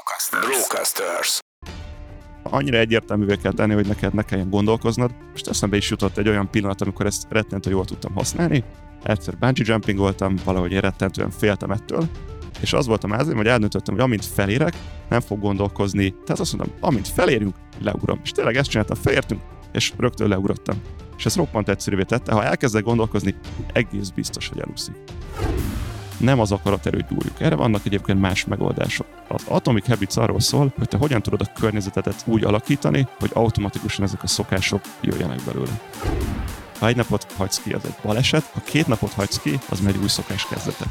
Brocasters. Brocasters. Annyira egyértelművé kell tenni, hogy neked ne kelljen gondolkoznod. Most eszembe is jutott egy olyan pillanat, amikor ezt rettentő jól tudtam használni. Egyszer bungee jumping voltam, valahogy én rettentően féltem ettől, és az volt a mázim, hogy eldöntöttem, hogy amint felérek, nem fog gondolkozni. Tehát azt mondtam, amint felérünk, leugrom. És tényleg ezt csináltam, felértünk, és rögtön leugrottam. És ez roppant egyszerűvé tette, ha elkezdek gondolkozni, egész biztos, hogy elúszik nem az akaraterőt gyúrjuk. Erre vannak egyébként más megoldások. Az Atomic Habits arról szól, hogy te hogyan tudod a környezetedet úgy alakítani, hogy automatikusan ezek a szokások jöjjenek belőle. Ha egy napot hagysz ki, az egy baleset, ha két napot hagysz ki, az megy új szokás kezdete.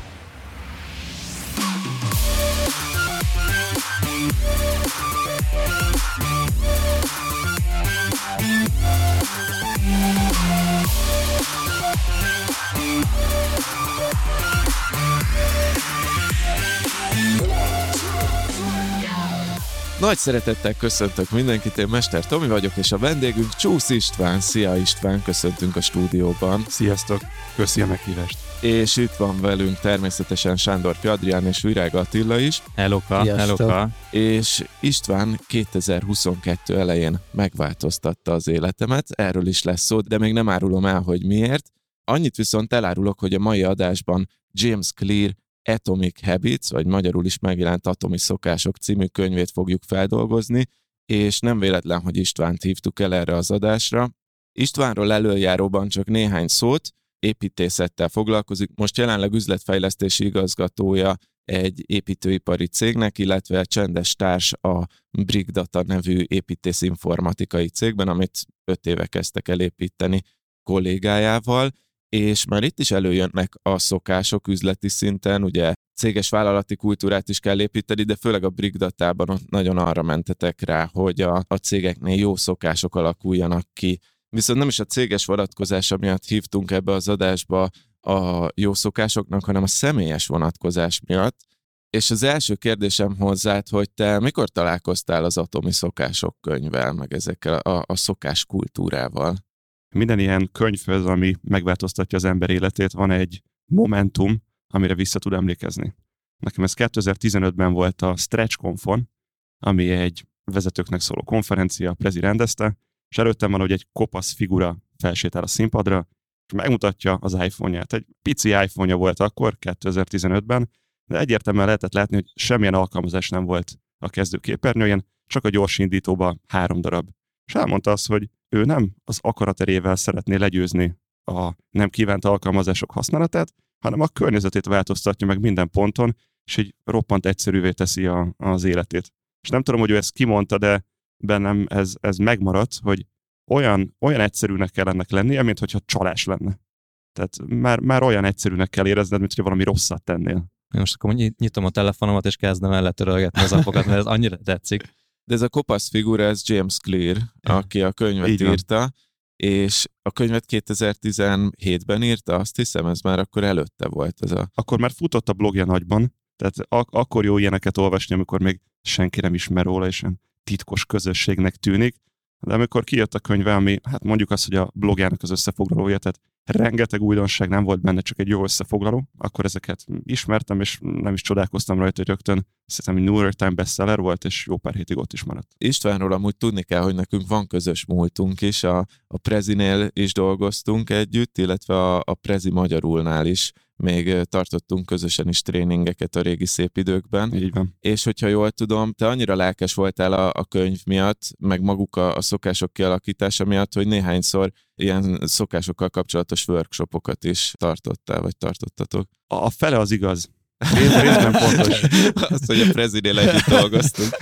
Nagy szeretettel köszöntök mindenkit, én Mester Tomi vagyok, és a vendégünk Csúsz István. Szia István, köszöntünk a stúdióban. Sziasztok, köszi a meghívást. És itt van velünk természetesen Sándor Adrián és Virág Attila is. Helloka, helloka. És István 2022 elején megváltoztatta az életemet, erről is lesz szó, de még nem árulom el, hogy miért. Annyit viszont elárulok, hogy a mai adásban James Clear Atomic Habits, vagy magyarul is megjelent Atomi Szokások című könyvét fogjuk feldolgozni, és nem véletlen, hogy Istvánt hívtuk el erre az adásra. Istvánról előjáróban csak néhány szót, építészettel foglalkozik, most jelenleg üzletfejlesztési igazgatója egy építőipari cégnek, illetve csendes társ a Brigdata nevű építészinformatikai cégben, amit öt éve kezdtek el építeni kollégájával, és már itt is előjönnek a szokások üzleti szinten, ugye céges vállalati kultúrát is kell építeni, de főleg a Brigdatában ott nagyon arra mentetek rá, hogy a, a cégeknél jó szokások alakuljanak ki. Viszont nem is a céges vonatkozása miatt hívtunk ebbe az adásba a jó szokásoknak, hanem a személyes vonatkozás miatt. És az első kérdésem hozzád, hogy te mikor találkoztál az atomi szokások könyvvel, meg ezekkel a, a szokás kultúrával? Minden ilyen könyvhöz, ami megváltoztatja az ember életét, van egy momentum, amire vissza tud emlékezni. Nekem ez 2015-ben volt a Stretch Confon, ami egy vezetőknek szóló konferencia, a Prezi rendezte, és előttem van, hogy egy kopasz figura felsétál a színpadra, és megmutatja az iPhone-ját. Egy pici iPhone-ja volt akkor, 2015-ben, de egyértelműen lehetett látni, hogy semmilyen alkalmazás nem volt a kezdőképernyőjén, csak a gyors indítóba három darab. És elmondta azt, hogy ő nem az akaraterével szeretné legyőzni a nem kívánt alkalmazások használatát, hanem a környezetét változtatja meg minden ponton, és így roppant egyszerűvé teszi a, az életét. És nem tudom, hogy ő ezt kimondta, de bennem ez, ez megmaradt, hogy olyan, olyan egyszerűnek kell ennek lennie, mint hogyha csalás lenne. Tehát már, már olyan egyszerűnek kell érezned, mint hogy valami rosszat tennél. Most akkor nyitom a telefonomat, és kezdem el letörölgetni az apokat, mert ez annyira tetszik. De ez a kopasz figura, ez James Clear, aki a könyvet Így írta, van. és a könyvet 2017-ben írta, azt hiszem, ez már akkor előtte volt. Ez a... Akkor már futott a blogja nagyban, tehát ak- akkor jó ilyeneket olvasni, amikor még senki nem ismer róla, és titkos közösségnek tűnik. De amikor kijött a könyve, ami hát mondjuk azt, hogy a blogjának az összefoglalója, tehát rengeteg újdonság nem volt benne, csak egy jó összefoglaló, akkor ezeket ismertem, és nem is csodálkoztam rajta, hogy rögtön hogy New York Times bestseller volt, és jó pár hétig ott is maradt. Istvánról amúgy tudni kell, hogy nekünk van közös múltunk is, a, a Prezinél is dolgoztunk együtt, illetve a, a Prezi Magyarulnál is még tartottunk közösen is tréningeket a régi szép időkben. Így van. És hogyha jól tudom, te annyira lelkes voltál a, a könyv miatt, meg maguk a, a szokások kialakítása miatt, hogy néhányszor ilyen szokásokkal kapcsolatos workshopokat is tartottál, vagy tartottatok. A, fele az igaz. Rész, részben pontos. Azt, hogy a prezinél együtt dolgoztunk.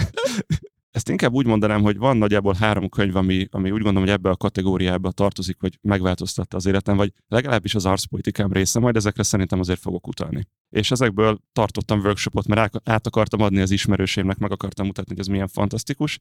Ezt inkább úgy mondanám, hogy van nagyjából három könyv, ami, ami úgy gondolom, hogy ebbe a kategóriába tartozik, hogy megváltoztatta az életem, vagy legalábbis az arszpolitikám része, majd ezekre szerintem azért fogok utalni. És ezekből tartottam workshopot, mert át akartam adni az ismerősémnek, meg akartam mutatni, hogy ez milyen fantasztikus.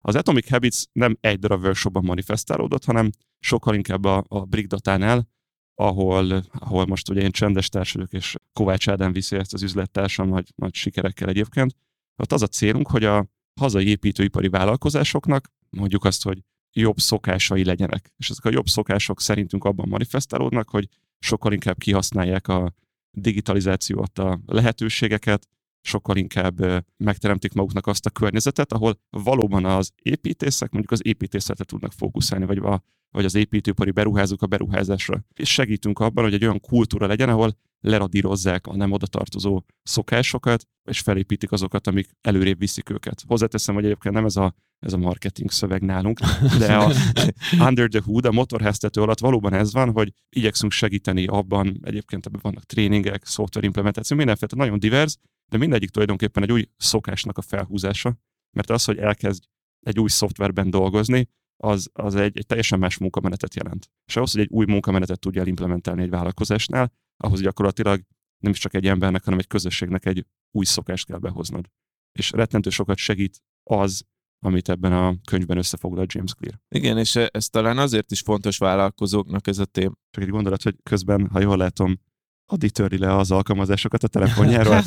Az Atomic Habits nem egy darab workshopban manifestálódott, hanem sokkal inkább a, a Brigdatánál, ahol, ahol most ugye én csendes társ vagyok, és Kovács Ádám viszi ezt az üzlettársam nagy, nagy sikerekkel egyébként. Ott az a célunk, hogy a hazai építőipari vállalkozásoknak mondjuk azt, hogy jobb szokásai legyenek. És ezek a jobb szokások szerintünk abban manifestálódnak, hogy sokkal inkább kihasználják a digitalizációt, a lehetőségeket, sokkal inkább megteremtik maguknak azt a környezetet, ahol valóban az építészek mondjuk az építészetre tudnak fókuszálni, vagy, a, vagy az építőipari beruházók a beruházásra. És segítünk abban, hogy egy olyan kultúra legyen, ahol leradírozzák a nem oda tartozó szokásokat, és felépítik azokat, amik előrébb viszik őket. Hozzáteszem, hogy egyébként nem ez a, ez a marketing szöveg nálunk, de a under the hood, a motorháztető alatt valóban ez van, hogy igyekszünk segíteni abban, egyébként ebben vannak tréningek, szoftver implementáció, mindenféle nagyon divers, de mindegyik tulajdonképpen egy új szokásnak a felhúzása, mert az, hogy elkezd egy új szoftverben dolgozni, az, az egy, egy teljesen más munkamenetet jelent. És ahhoz, hogy egy új munkamenetet tudja implementálni egy vállalkozásnál, ahhoz gyakorlatilag nem is csak egy embernek, hanem egy közösségnek egy új szokást kell behoznod. És rettentő sokat segít az, amit ebben a könyvben összefoglal James Clear. Igen, és ez talán azért is fontos vállalkozóknak ez a tém. Csak egy gondolat, hogy közben, ha jól látom, Adi törli le az alkalmazásokat a telefonjáról.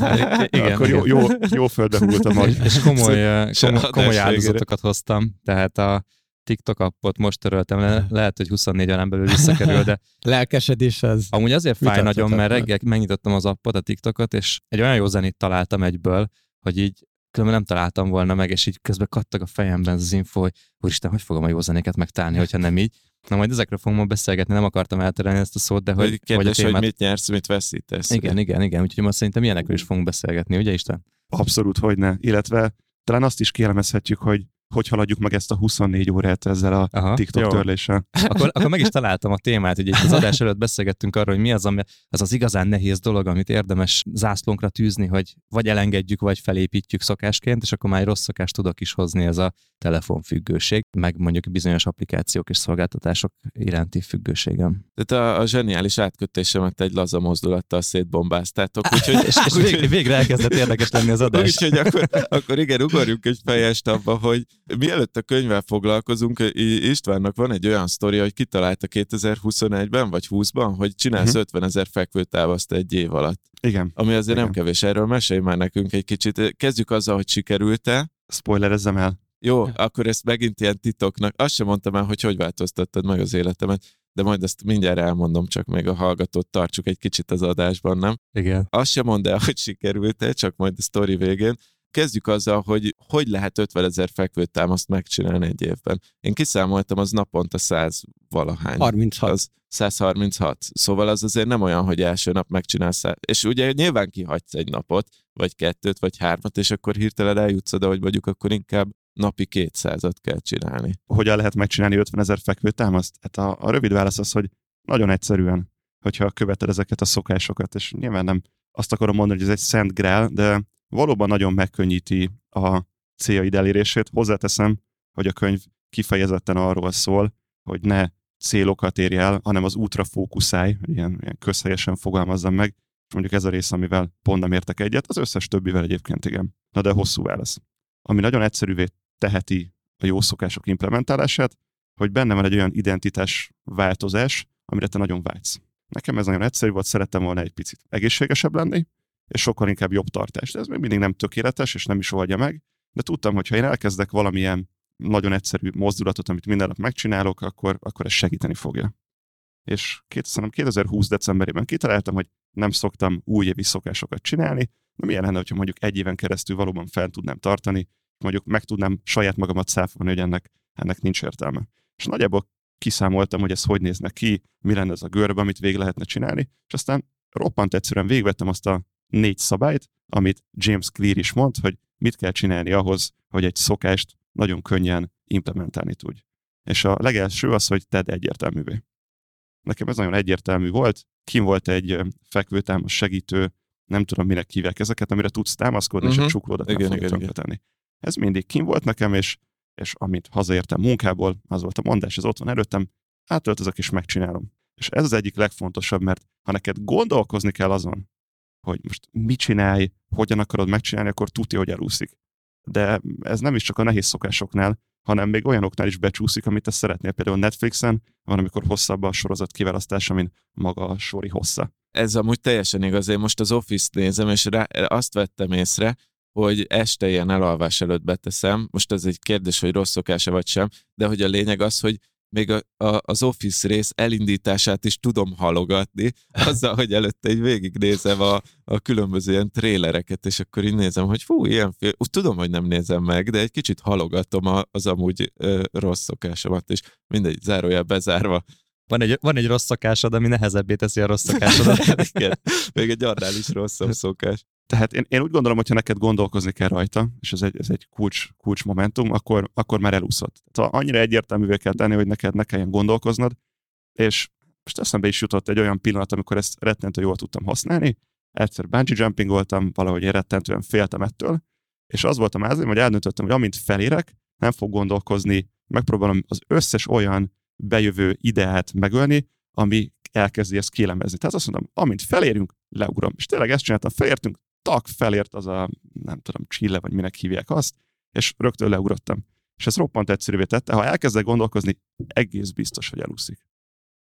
igen, akkor igen. Jó, jó, jó földbe húlt a mag. És komoly, komoly, komoly áldozatokat hoztam, tehát a TikTok appot most töröltem le, lehet, hogy 24 órán belül visszakerül, de... Lelkesedés ez. Amúgy azért fáj nagyon, mert reggel megnyitottam az appot, a TikTokot, és egy olyan jó zenét találtam egyből, hogy így különben nem találtam volna meg, és így közben kattag a fejemben az info, hogy úristen, hogy fogom a jó zenéket megtalálni, hogyha nem így. Na majd ezekről fogom ma beszélgetni, nem akartam elterelni ezt a szót, de hogy... Kérdés, hogy, témát... hogy mit nyersz, mit veszítesz. Igen, ugye? igen, igen, úgyhogy most szerintem ilyenekről is fogunk beszélgetni, ugye Isten? Abszolút, hogy ne. Illetve talán azt is kielemezhetjük, hogy hogy haladjuk meg ezt a 24 órát ezzel a Aha, TikTok jó. törléssel. Akkor, akkor meg is találtam a témát, hogy az adás előtt beszélgettünk arról, hogy mi az, ami, az az igazán nehéz dolog, amit érdemes zászlónkra tűzni, hogy vagy elengedjük, vagy felépítjük szokásként, és akkor már rossz szokást tudok is hozni ez a telefonfüggőség, meg mondjuk bizonyos applikációk és szolgáltatások iránti függőségem. Tehát a, a zseniális átkötésemet egy laza mozdulattal szétbombáztátok, úgyhogy... és, és végre, végre elkezdett érdekes lenni az adás. Úgyhogy akkor, akkor igen, ugorjunk egy fejest abba, hogy Mielőtt a könyvvel foglalkozunk, Istvánnak van egy olyan sztoria, hogy kitalálta 2021-ben vagy 20-ban, hogy csinálsz uh-huh. 50 ezer fekvőtávaszt egy év alatt. Igen. Ami azért Igen. nem kevés. Erről mesélj már nekünk egy kicsit. Kezdjük azzal, hogy sikerült-e. Spoilerezzem el. Jó, akkor ezt megint ilyen titoknak. Azt sem mondtam el, hogy hogy változtattad meg az életemet, de majd ezt mindjárt elmondom, csak még a hallgatót tartsuk egy kicsit az adásban, nem? Igen. Azt sem mondd el, hogy sikerült-e, csak majd a sztori végén. Kezdjük azzal, hogy hogy lehet 50 ezer fekvőtámaszt megcsinálni egy évben. Én kiszámoltam, az naponta 100 valahány. 36. Az 136. Szóval az azért nem olyan, hogy első nap megcsinálsz. És ugye nyilván kihagysz egy napot, vagy kettőt, vagy hármat, és akkor hirtelen eljutsz oda, hogy mondjuk akkor inkább napi 200-at kell csinálni. Hogyan lehet megcsinálni 50 ezer fekvőtámaszt? Hát a, a rövid válasz az, hogy nagyon egyszerűen, hogyha követed ezeket a szokásokat, és nyilván nem azt akarom mondani, hogy ez egy szent grál, de valóban nagyon megkönnyíti a céljaid elérését. Hozzáteszem, hogy a könyv kifejezetten arról szól, hogy ne célokat érj el, hanem az útra fókuszálj, ilyen, ilyen közhelyesen fogalmazzam meg, és mondjuk ez a rész, amivel pont nem értek egyet, az összes többivel egyébként igen. Na de hosszú válasz. Ami nagyon egyszerűvé teheti a jó szokások implementálását, hogy benne van egy olyan identitás változás, amire te nagyon vágysz. Nekem ez nagyon egyszerű volt, szerettem volna egy picit egészségesebb lenni, és sokkal inkább jobb tartás. De ez még mindig nem tökéletes, és nem is oldja meg, de tudtam, hogy ha én elkezdek valamilyen nagyon egyszerű mozdulatot, amit minden nap megcsinálok, akkor, akkor ez segíteni fogja. És 2020 decemberében kitaláltam, hogy nem szoktam újévi szokásokat csinálni, de milyen lenne, hogyha mondjuk egy éven keresztül valóban fel tudnám tartani, mondjuk meg tudnám saját magamat száfolni, hogy ennek, ennek nincs értelme. És nagyjából kiszámoltam, hogy ez hogy nézne ki, mi lenne ez a görbe, amit végig lehetne csinálni, és aztán roppant egyszerűen végvettem azt a négy szabályt, amit James Clear is mond, hogy mit kell csinálni ahhoz, hogy egy szokást nagyon könnyen implementálni tudj. És a legelső az, hogy tedd egyértelművé. Nekem ez nagyon egyértelmű volt. Kim volt egy fekvőtámasz segítő, nem tudom, minek hívják ezeket, amire tudsz támaszkodni, uh-huh. és a mhm. csuklódat igen, nem igen, igen. tenni. Ez mindig kim volt nekem, és, és amint hazaértem munkából, az volt a mondás, ez ott van előttem, átöltözök és megcsinálom. És ez az egyik legfontosabb, mert ha neked gondolkozni kell azon, hogy most mit csinálj, hogyan akarod megcsinálni, akkor tudja, hogy elúszik. De ez nem is csak a nehéz szokásoknál, hanem még olyanoknál is becsúszik, amit te szeretnél. Például Netflixen van, amikor hosszabb a sorozat kiválasztása, mint maga a sori hossza. Ez amúgy teljesen igaz. Én most az Office-t nézem, és rá, azt vettem észre, hogy este ilyen elalvás előtt beteszem. Most ez egy kérdés, hogy rossz szokása vagy sem, de hogy a lényeg az, hogy még a, a, az Office rész elindítását is tudom halogatni, azzal, hogy előtte egy végignézem a, a különböző ilyen trélereket, és akkor így nézem, hogy fú, ilyen film, úgy tudom, hogy nem nézem meg, de egy kicsit halogatom az amúgy ö, rossz szokásomat, és mindegy, zárójel bezárva. Van egy, van egy rossz szokásod, ami nehezebbé teszi a rossz szokásodat. Igen, még egy annál is rosszabb szokás. Tehát én, én úgy gondolom, hogy ha neked gondolkozni kell rajta, és ez egy, ez egy kulcs, kulcs momentum, akkor, akkor már elúszott. Tehát annyira egyértelművé kell tenni, hogy neked ne kelljen gondolkoznod, és most eszembe is jutott egy olyan pillanat, amikor ezt rettentő jól tudtam használni. Egyszer bungee jumping voltam, valahogy én rettentően féltem ettől, és az volt a mázlim, hogy eldöntöttem, hogy amint felérek, nem fog gondolkozni, megpróbálom az összes olyan bejövő ideát megölni, ami elkezdi ezt kélemezni. Tehát azt mondom, amint felérünk, leugrom. És tényleg ezt csináltam, felértünk, tak felért az a, nem tudom, csille, vagy minek hívják azt, és rögtön leugrottam. És ez roppant egyszerűvé tette. Ha elkezdek gondolkozni, egész biztos, hogy elúszik.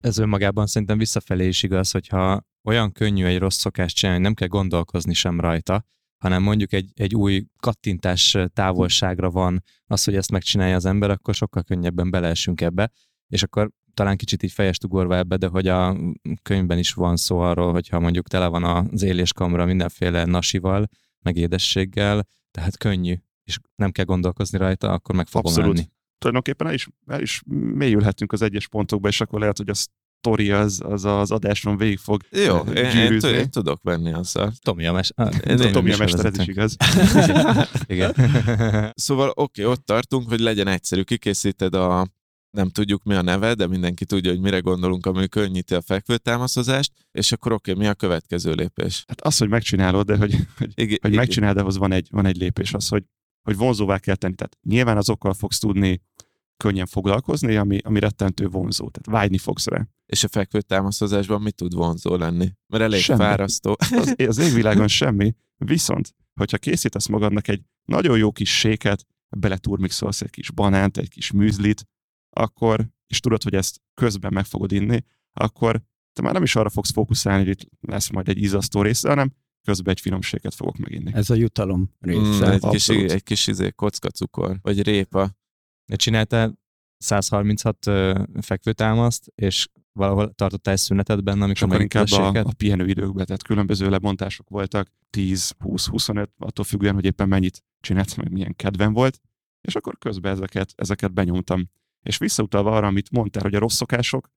Ez önmagában szerintem visszafelé is igaz, hogyha olyan könnyű egy rossz szokást csinálni, nem kell gondolkozni sem rajta, hanem mondjuk egy, egy új kattintás távolságra van az, hogy ezt megcsinálja az ember, akkor sokkal könnyebben beleesünk ebbe, és akkor talán kicsit így fejest ugorva ebbe, de hogy a könyvben is van szó arról, hogyha mondjuk tele van az éléskamra mindenféle nasival, meg édességgel, tehát könnyű, és nem kell gondolkozni rajta, akkor meg fogom Abszolút. enni. Tulajdonképpen el is, el is mélyülhetünk az egyes pontokba, és akkor lehet, hogy a sztori az, az az adáson végig fog Jó, eh, én, én, gyűrűzni. én tudok venni azzal. Tomi a mes... Ah, Én- én Tomi a mester, ez is igaz. Igen. Szóval oké, okay, ott tartunk, hogy legyen egyszerű, kikészíted a nem tudjuk mi a neve, de mindenki tudja, hogy mire gondolunk, ami könnyíti a fekvőtámaszozást, és akkor oké, okay, mi a következő lépés? Hát az, hogy megcsinálod, de hogy, hogy, Igen, hogy megcsináld, ahhoz van egy, van egy lépés, az, hogy, hogy vonzóvá kell tenni. Tehát nyilván azokkal fogsz tudni könnyen foglalkozni, ami, ami rettentő vonzó. Tehát vágyni fogsz rá. És a fekvőtámaszozásban mi tud vonzó lenni? Mert elég Semmi. fárasztó. Az, az égvilágon semmi. Viszont, hogyha készítesz magadnak egy nagyon jó kis séket, beletúrmixolsz egy kis banánt, egy kis műzlit, akkor, és tudod, hogy ezt közben meg fogod inni, akkor te már nem is arra fogsz fókuszálni, hogy itt lesz majd egy ízasztó része, hanem közben egy finomséget fogok meginni. Ez a jutalom Mm, része. egy, kis, egy kis izé, kockacukor, vagy répa. Csináltál 136 ö, fekvőtámaszt, és valahol tartottál egy szünetet benne, amikor Sokkal inkább a, a pihenő időkben, tehát különböző lebontások voltak, 10, 20, 25, attól függően, hogy éppen mennyit csináltam, meg milyen kedvem volt, és akkor közben ezeket, ezeket benyomtam. És visszautalva arra, amit mondtál, hogy a rossz szokások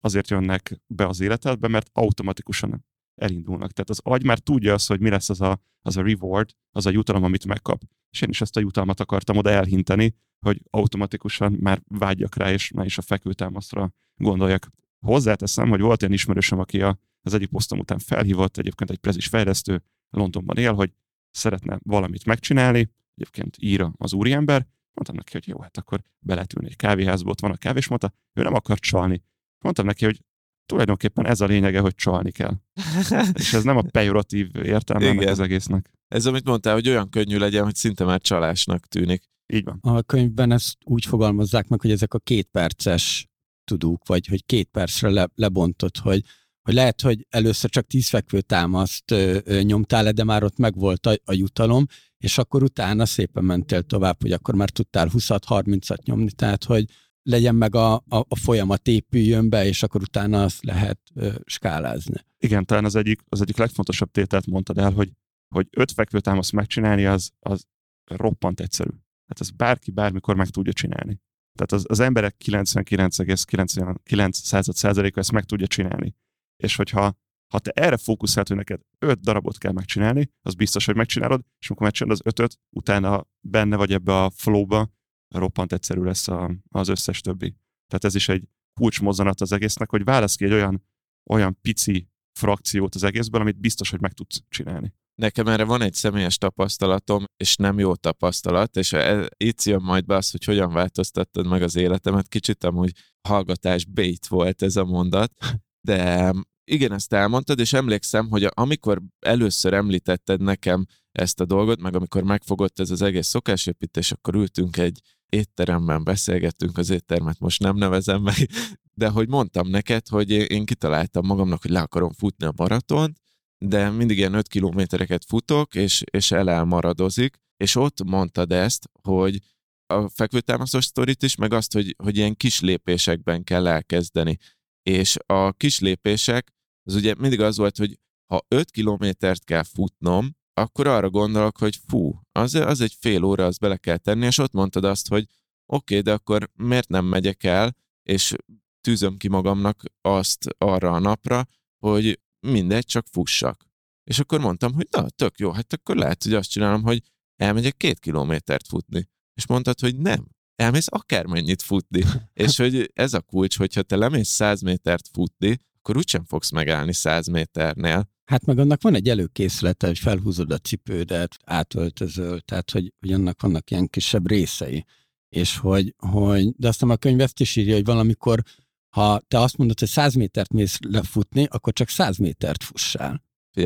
azért jönnek be az életedbe, mert automatikusan elindulnak. Tehát az agy már tudja azt, hogy mi lesz az a, az a reward, az a jutalom, amit megkap. És én is ezt a jutalmat akartam oda elhinteni, hogy automatikusan már vágyjak rá, és már is a fekvőtámasztra gondoljak. Hozzáteszem, hogy volt olyan ismerősöm, aki a, az egyik posztom után felhívott, egyébként egy prezis fejlesztő, Londonban él, hogy szeretne valamit megcsinálni, egyébként ír az úriember, mondtam neki, hogy jó, hát akkor be lehet ülni egy kávéházba, ott van a kávés, mondta, ő nem akar csalni. Mondtam neki, hogy tulajdonképpen ez a lényege, hogy csalni kell. És ez nem a pejoratív értelme az egésznek. Ez, amit mondtál, hogy olyan könnyű legyen, hogy szinte már csalásnak tűnik. Így van. A könyvben ezt úgy fogalmazzák meg, hogy ezek a két perces tudók, vagy hogy két percre le, lebontott, hogy, hogy lehet, hogy először csak tíz fekvőtámaszt ö, ö, nyomtál le, de már ott megvolt a, a jutalom, és akkor utána szépen mentél tovább, hogy akkor már tudtál 20-30-at nyomni, tehát hogy legyen meg a, a, a folyamat épüljön be, és akkor utána azt lehet ö, skálázni. Igen, talán az egyik, az egyik legfontosabb tételt mondtad el, hogy, hogy öt fekvőtámaszt megcsinálni, az, az roppant egyszerű. Hát ez bárki bármikor meg tudja csinálni. Tehát az, az emberek 99,99 százaléka ezt meg tudja csinálni. És hogyha ha te erre fókuszálsz, hogy neked öt darabot kell megcsinálni, az biztos, hogy megcsinálod, és amikor megcsinálod az ötöt, utána benne vagy ebbe a flowba, roppant egyszerű lesz a, az összes többi. Tehát ez is egy kulcsmozzanat az egésznek, hogy válasz ki egy olyan, olyan pici frakciót az egészből, amit biztos, hogy meg tudsz csinálni. Nekem erre van egy személyes tapasztalatom, és nem jó tapasztalat, és e- itt jön majd be az, hogy hogyan változtattad meg az életemet. Kicsit amúgy hallgatás bait volt ez a mondat, de igen, ezt elmondtad, és emlékszem, hogy amikor először említetted nekem ezt a dolgot, meg amikor megfogott ez az egész szokásépítés, akkor ültünk egy étteremben, beszélgettünk, az éttermet most nem nevezem meg, de hogy mondtam neked, hogy én kitaláltam magamnak, hogy le akarom futni a maratont, de mindig ilyen 5 kilométereket futok, és, és el elmaradozik, és ott mondtad ezt, hogy a fekvőtámaszos sztorit is, meg azt, hogy, hogy ilyen kis lépésekben kell elkezdeni. És a kis lépések, az ugye mindig az volt, hogy ha 5 kilométert kell futnom, akkor arra gondolok, hogy fú, az, az egy fél óra, az bele kell tenni, és ott mondtad azt, hogy oké, okay, de akkor miért nem megyek el, és tűzöm ki magamnak azt arra a napra, hogy mindegy, csak fussak. És akkor mondtam, hogy na, tök jó, hát akkor lehet, hogy azt csinálom, hogy elmegyek két kilométert futni. És mondtad, hogy nem, elmész akármennyit futni. és hogy ez a kulcs, hogyha te lemész 100 métert futni, akkor úgysem fogsz megállni 100 méternél. Hát meg annak van egy előkészülete, hogy felhúzod a cipődet, átöltözöl, tehát hogy, hogy annak vannak ilyen kisebb részei. És hogy, hogy de aztán a könyv ezt is írja, hogy valamikor, ha te azt mondod, hogy 100 métert mész lefutni, akkor csak 100 métert fussál.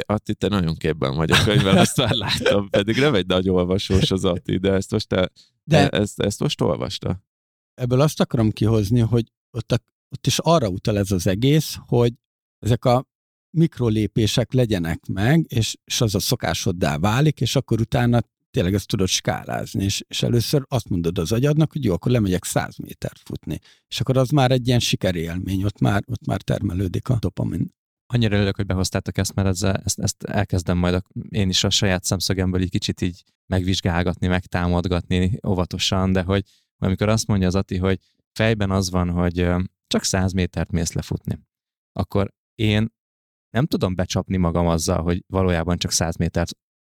Atti, te nagyon képben vagy a könyvvel, ezt már láttam, pedig nem egy nagy olvasós az Atti, de ezt most, te, de ezt, ezt most olvasta. Ebből azt akarom kihozni, hogy ott, a, ott is arra utal ez az egész, hogy ezek a mikrolépések legyenek meg, és, és az a szokásoddá válik, és akkor utána tényleg ezt tudod skálázni, és, és először azt mondod az agyadnak, hogy jó, akkor lemegyek 100 métert futni. És akkor az már egy ilyen sikerélmény, ott már, ott már termelődik a dopamin. Annyira örülök, hogy behoztátok ezt, mert ezzel, ezt, ezt elkezdem majd a, én is a saját szemszögemből egy kicsit így megvizsgálgatni, megtámadgatni óvatosan, de hogy amikor azt mondja az Ati, hogy fejben az van, hogy csak 100 métert mész lefutni, akkor én nem tudom becsapni magam azzal, hogy valójában csak 100 métert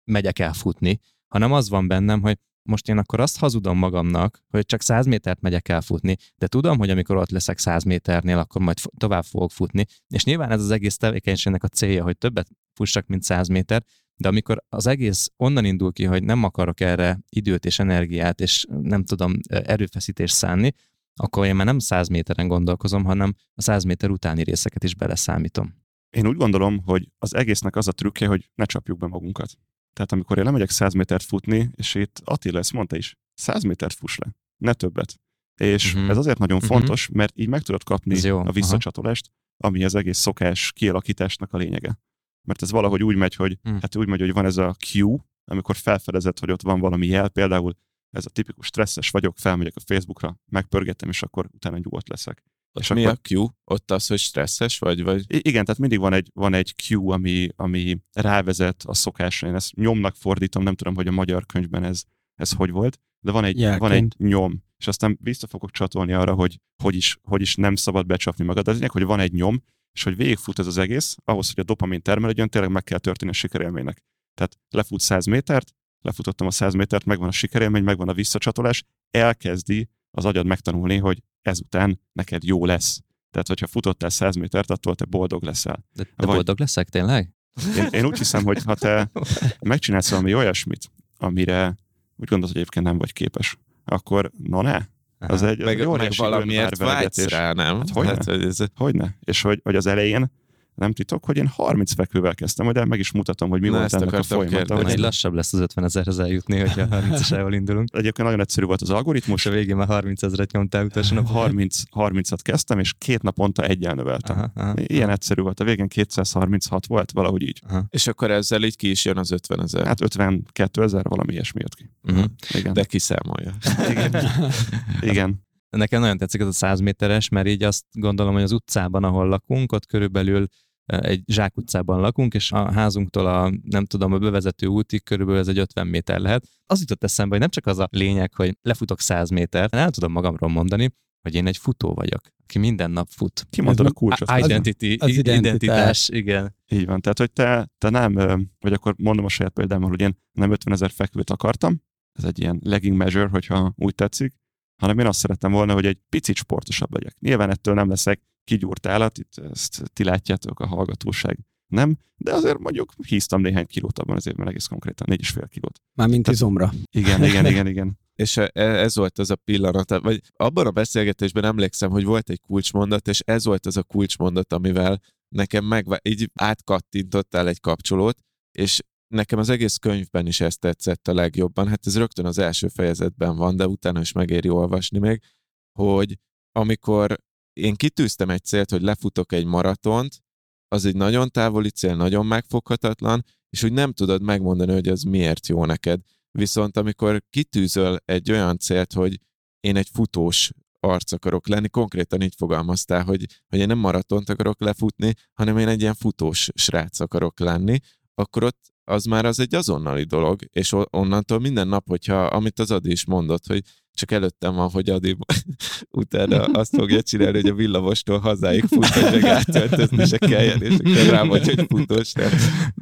megyek el futni, hanem az van bennem, hogy most én akkor azt hazudom magamnak, hogy csak 100 métert megyek el futni, de tudom, hogy amikor ott leszek 100 méternél, akkor majd tovább fogok futni, és nyilván ez az egész tevékenységnek a célja, hogy többet fussak, mint 100 méter, de amikor az egész onnan indul ki, hogy nem akarok erre időt és energiát, és nem tudom erőfeszítést szánni, akkor én már nem 100 méteren gondolkozom, hanem a 100 méter utáni részeket is beleszámítom. Én úgy gondolom, hogy az egésznek az a trükkje, hogy ne csapjuk be magunkat. Tehát amikor én lemegyek 100 métert futni, és itt Attila ezt mondta is, 100 métert fuss le, ne többet. És uh-huh. ez azért nagyon uh-huh. fontos, mert így meg tudod kapni a visszacsatolást, Aha. ami az egész szokás kialakításnak a lényege. Mert ez valahogy úgy megy, hogy uh-huh. hát úgy megy, hogy van ez a cue, amikor felfedezed, hogy ott van valami jel, például ez a tipikus stresszes vagyok, felmegyek a Facebookra, megpörgetem, és akkor utána nyugodt leszek. És mi akkor... a Q? Ott az, hogy stresszes vagy? vagy? Igen, tehát mindig van egy, van egy Q, ami, ami rávezet a szokásra. Én ezt nyomnak fordítom, nem tudom, hogy a magyar könyvben ez, ez hogy volt, de van egy, van egy nyom, és aztán vissza fogok csatolni arra, hogy hogy is, hogy is nem szabad becsapni magad. Az lényeg, hogy van egy nyom, és hogy végigfut ez az egész, ahhoz, hogy a dopamin termelődjön, tényleg meg kell történni a sikerélménynek. Tehát lefut 100 métert, lefutottam a 100 métert, megvan a sikerélmény, megvan a visszacsatolás, elkezdi az agyad megtanulni, hogy ezután neked jó lesz. Tehát, hogyha futottál 100 métert, attól te boldog leszel. De te Vagy... boldog leszek tényleg? Én, én úgy hiszem, hogy ha te megcsinálsz valami olyasmit, amire úgy gondolod, hogy egyébként nem vagy képes, akkor no ne. Az egy, meg, az meg valamiért vágysz rá, nem? Hát, hogyne? Hát, ez... hogyne? És hogy, hogy az elején nem titok, hogy én 30 fekvővel kezdtem, de meg is mutatom, hogy mi Na, volt ennek a folyamata. Hogy lassabb lesz az 50 ezerhez eljutni, hogyha 30 esával indulunk. Egyébként nagyon egyszerű volt az algoritmus. a végén már 30 ezeret nyomtál utolsó 30, 30-at kezdtem, és két naponta egyel növeltem. Aha, aha, Ilyen aha. egyszerű volt. A végén 236 volt, valahogy így. Aha. És akkor ezzel így ki is jön az 50 ezer? Hát 52 ezer, valami ilyesmi jött ki. Uh-huh. Igen. De kiszámolja. Igen. Igen. Nekem nagyon tetszik ez a 100 méteres, mert így azt gondolom, hogy az utcában, ahol lakunk, ott körülbelül egy zsákutcában lakunk, és a házunktól a, nem tudom, a bevezető útig körülbelül ez egy 50 méter lehet. Az jutott eszembe, hogy nem csak az a lényeg, hogy lefutok 100 métert, el tudom magamról mondani, hogy én egy futó vagyok, aki minden nap fut. Ki mondta a kulcsot? Identity, az, az identitás. identitás, igen. Így van, tehát hogy te, te nem, vagy akkor mondom a saját példámmal, hogy én nem 50 ezer fekvőt akartam, ez egy ilyen legging measure, hogyha úgy tetszik, hanem én azt szerettem volna, hogy egy picit sportosabb legyek. Nyilván ettől nem leszek kigyúrt állat, itt ezt ti látjátok a hallgatóság. Nem, de azért mondjuk híztam néhány kilót abban az évben, egész konkrétan négy és fél kilót. Mármint izomra. Igen, igen, igen, igen. és e, ez volt az a pillanat, vagy abban a beszélgetésben emlékszem, hogy volt egy kulcsmondat, és ez volt az a kulcsmondat, amivel nekem meg így átkattintottál egy kapcsolót, és nekem az egész könyvben is ezt tetszett a legjobban. Hát ez rögtön az első fejezetben van, de utána is megéri olvasni még, hogy amikor én kitűztem egy célt, hogy lefutok egy maratont, az egy nagyon távoli cél, nagyon megfoghatatlan, és hogy nem tudod megmondani, hogy ez miért jó neked. Viszont amikor kitűzöl egy olyan célt, hogy én egy futós arc akarok lenni, konkrétan így fogalmaztál, hogy, hogy én nem maratont akarok lefutni, hanem én egy ilyen futós srác akarok lenni, akkor ott az már az egy azonnali dolog, és onnantól minden nap, hogyha, amit az Adi is mondott, hogy csak előttem van, hogy Adi utána azt fogja csinálni, hogy a villamostól hazáig fut, hogy meg átöltözni se kelljen, és akkor rá vagy, hogy futós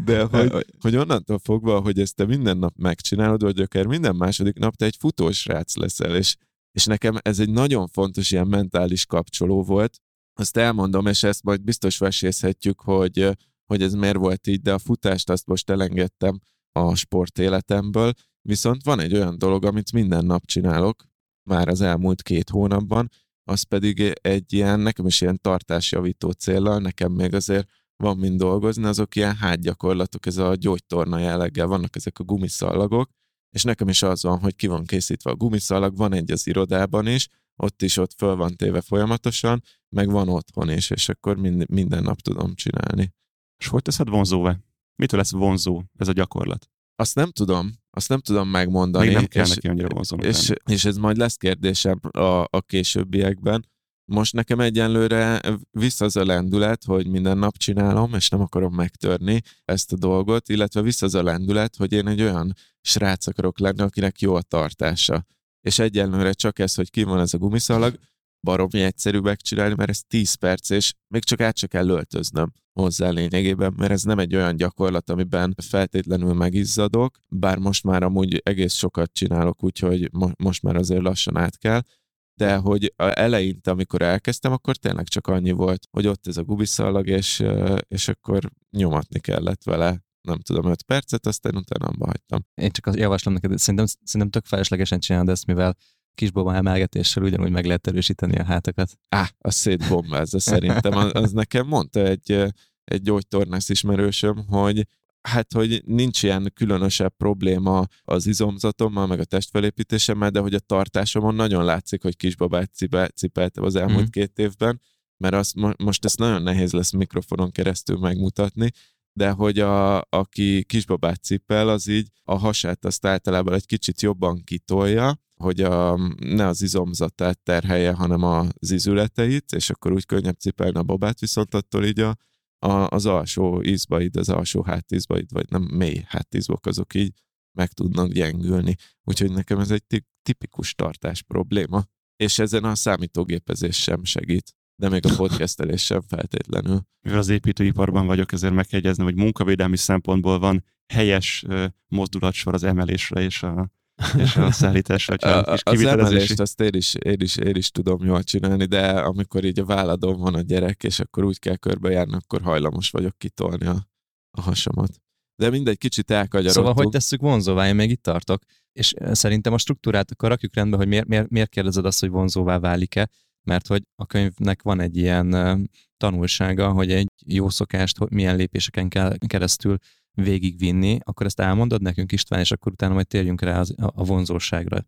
De hogy, hogy onnantól fogva, hogy ezt te minden nap megcsinálod, vagy akár minden második nap te egy futós rác leszel, és, és nekem ez egy nagyon fontos ilyen mentális kapcsoló volt. Azt elmondom, és ezt majd biztos vesészhetjük, hogy hogy ez miért volt így, de a futást azt most elengedtem a sportéletemből, viszont van egy olyan dolog, amit minden nap csinálok, már az elmúlt két hónapban, az pedig egy ilyen, nekem is ilyen tartásjavító célral, nekem még azért van mind dolgozni, azok ilyen hátgyakorlatok, ez a gyógytorna jelleggel, vannak ezek a gumiszallagok, és nekem is az van, hogy ki van készítve a gumiszalag, van egy az irodában is, ott is ott föl van téve folyamatosan, meg van otthon is, és akkor mind, minden nap tudom csinálni. És hogy teszed vonzóvá? Mitől lesz vonzó ez a gyakorlat? Azt nem tudom, azt nem tudom megmondani. Még nem kell és, neki annyira vonzó. És, és ez majd lesz kérdésem a, a későbbiekben. Most nekem egyenlőre vissza az a lendület, hogy minden nap csinálom, és nem akarom megtörni ezt a dolgot, illetve vissza az a lendület, hogy én egy olyan srác akarok lenni, akinek jó a tartása. És egyenlőre csak ez, hogy ki van ez a gumiszalag, baromi egyszerű megcsinálni, mert ez 10 perc, és még csak át se kell öltöznöm hozzá lényegében, mert ez nem egy olyan gyakorlat, amiben feltétlenül megizzadok, bár most már amúgy egész sokat csinálok, úgyhogy mo- most már azért lassan át kell, de hogy eleinte, amikor elkezdtem, akkor tényleg csak annyi volt, hogy ott ez a gubiszalag, és, és akkor nyomatni kellett vele nem tudom, 5 percet, aztán utána abba hagytam. Én csak azt javaslom neked, szerintem, szerintem tök feleslegesen csinálod ezt, mivel kisboba emelgetéssel ugyanúgy meg lehet erősíteni a hátakat. Á, a szétbombázza szerintem. Az, az nekem mondta egy, egy gyógytornász ismerősöm, hogy hát, hogy nincs ilyen különösebb probléma az izomzatommal, meg a testfelépítésemmel, de hogy a tartásomon nagyon látszik, hogy kisbabát cipeltem az elmúlt mm. két évben, mert azt, most ezt nagyon nehéz lesz mikrofonon keresztül megmutatni, de hogy a, aki kisbabát cipel, az így a hasát azt általában egy kicsit jobban kitolja, hogy a, ne az izomzatát terhelje, hanem az izületeit, és akkor úgy könnyebb cipelni a babát, viszont attól így a, a, az alsó ízbaid, az alsó hátízbaid, vagy nem mély hátízbok, azok így meg tudnak gyengülni. Úgyhogy nekem ez egy tipikus tartás probléma. És ezen a számítógépezés sem segít de még a podcastelés sem feltétlenül. Mivel az építőiparban vagyok, ezért meg kell jegyezni, hogy munkavédelmi szempontból van helyes mozdulatsor az emelésre és a és a szállításra, a, a, az emelést azt én is, én, is, én is tudom jól csinálni, de amikor így a válladon van a gyerek, és akkor úgy kell körbejárni, akkor hajlamos vagyok kitolni a, a hasamat. De mindegy, kicsit elkagyarodtunk. Szóval, hogy tesszük vonzóvá, én még itt tartok. És szerintem a struktúrát akkor rakjuk rendbe, hogy miért, miért, miért kérdezed azt, hogy vonzóvá válik-e, mert hogy a könyvnek van egy ilyen tanulsága, hogy egy jó szokást milyen lépéseken kell keresztül végigvinni, akkor ezt elmondod nekünk István, és akkor utána majd térjünk rá az, a vonzóságra.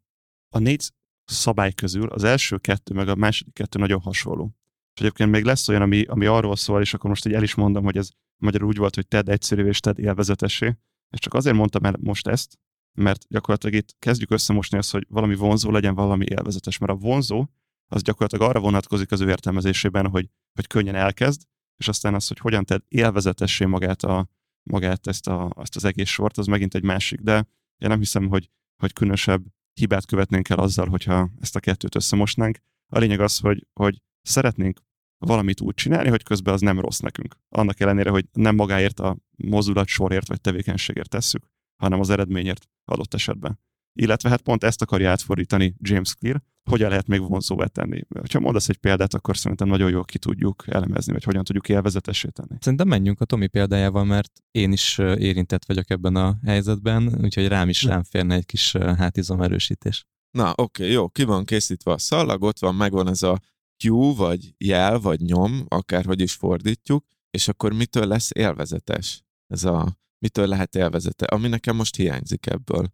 A négy szabály közül az első kettő, meg a második kettő nagyon hasonló. És egyébként még lesz olyan, ami, ami arról szól, és akkor most így el is mondom, hogy ez magyarul úgy volt, hogy tedd egyszerűvé és tedd élvezetessé. És csak azért mondtam el most ezt, mert gyakorlatilag itt kezdjük összemosni azt, hogy valami vonzó legyen valami élvezetes, mert a vonzó az gyakorlatilag arra vonatkozik az ő értelmezésében, hogy, hogy könnyen elkezd, és aztán az, hogy hogyan tedd élvezetessé magát a, magát ezt, a, ezt az egész sort, az megint egy másik, de én nem hiszem, hogy, hogy különösebb hibát követnénk el azzal, hogyha ezt a kettőt összemosnánk. A lényeg az, hogy, hogy szeretnénk valamit úgy csinálni, hogy közben az nem rossz nekünk. Annak ellenére, hogy nem magáért a mozulat sorért vagy tevékenységért tesszük, hanem az eredményért adott esetben. Illetve hát pont ezt akarja átfordítani James Clear, hogyan lehet még vonzóvá tenni. Ha mondasz egy példát, akkor szerintem nagyon jól ki tudjuk elemezni, vagy hogyan tudjuk élvezetessé tenni. Szerintem menjünk a Tomi példájával, mert én is érintett vagyok ebben a helyzetben, úgyhogy rám is rám férne egy kis hátizom erősítés. Na, oké, okay, jó, ki van készítve a szalag, ott van, megvan ez a Q, vagy jel, vagy nyom, akárhogy is fordítjuk, és akkor mitől lesz élvezetes? Ez a, mitől lehet élvezete? Ami nekem most hiányzik ebből.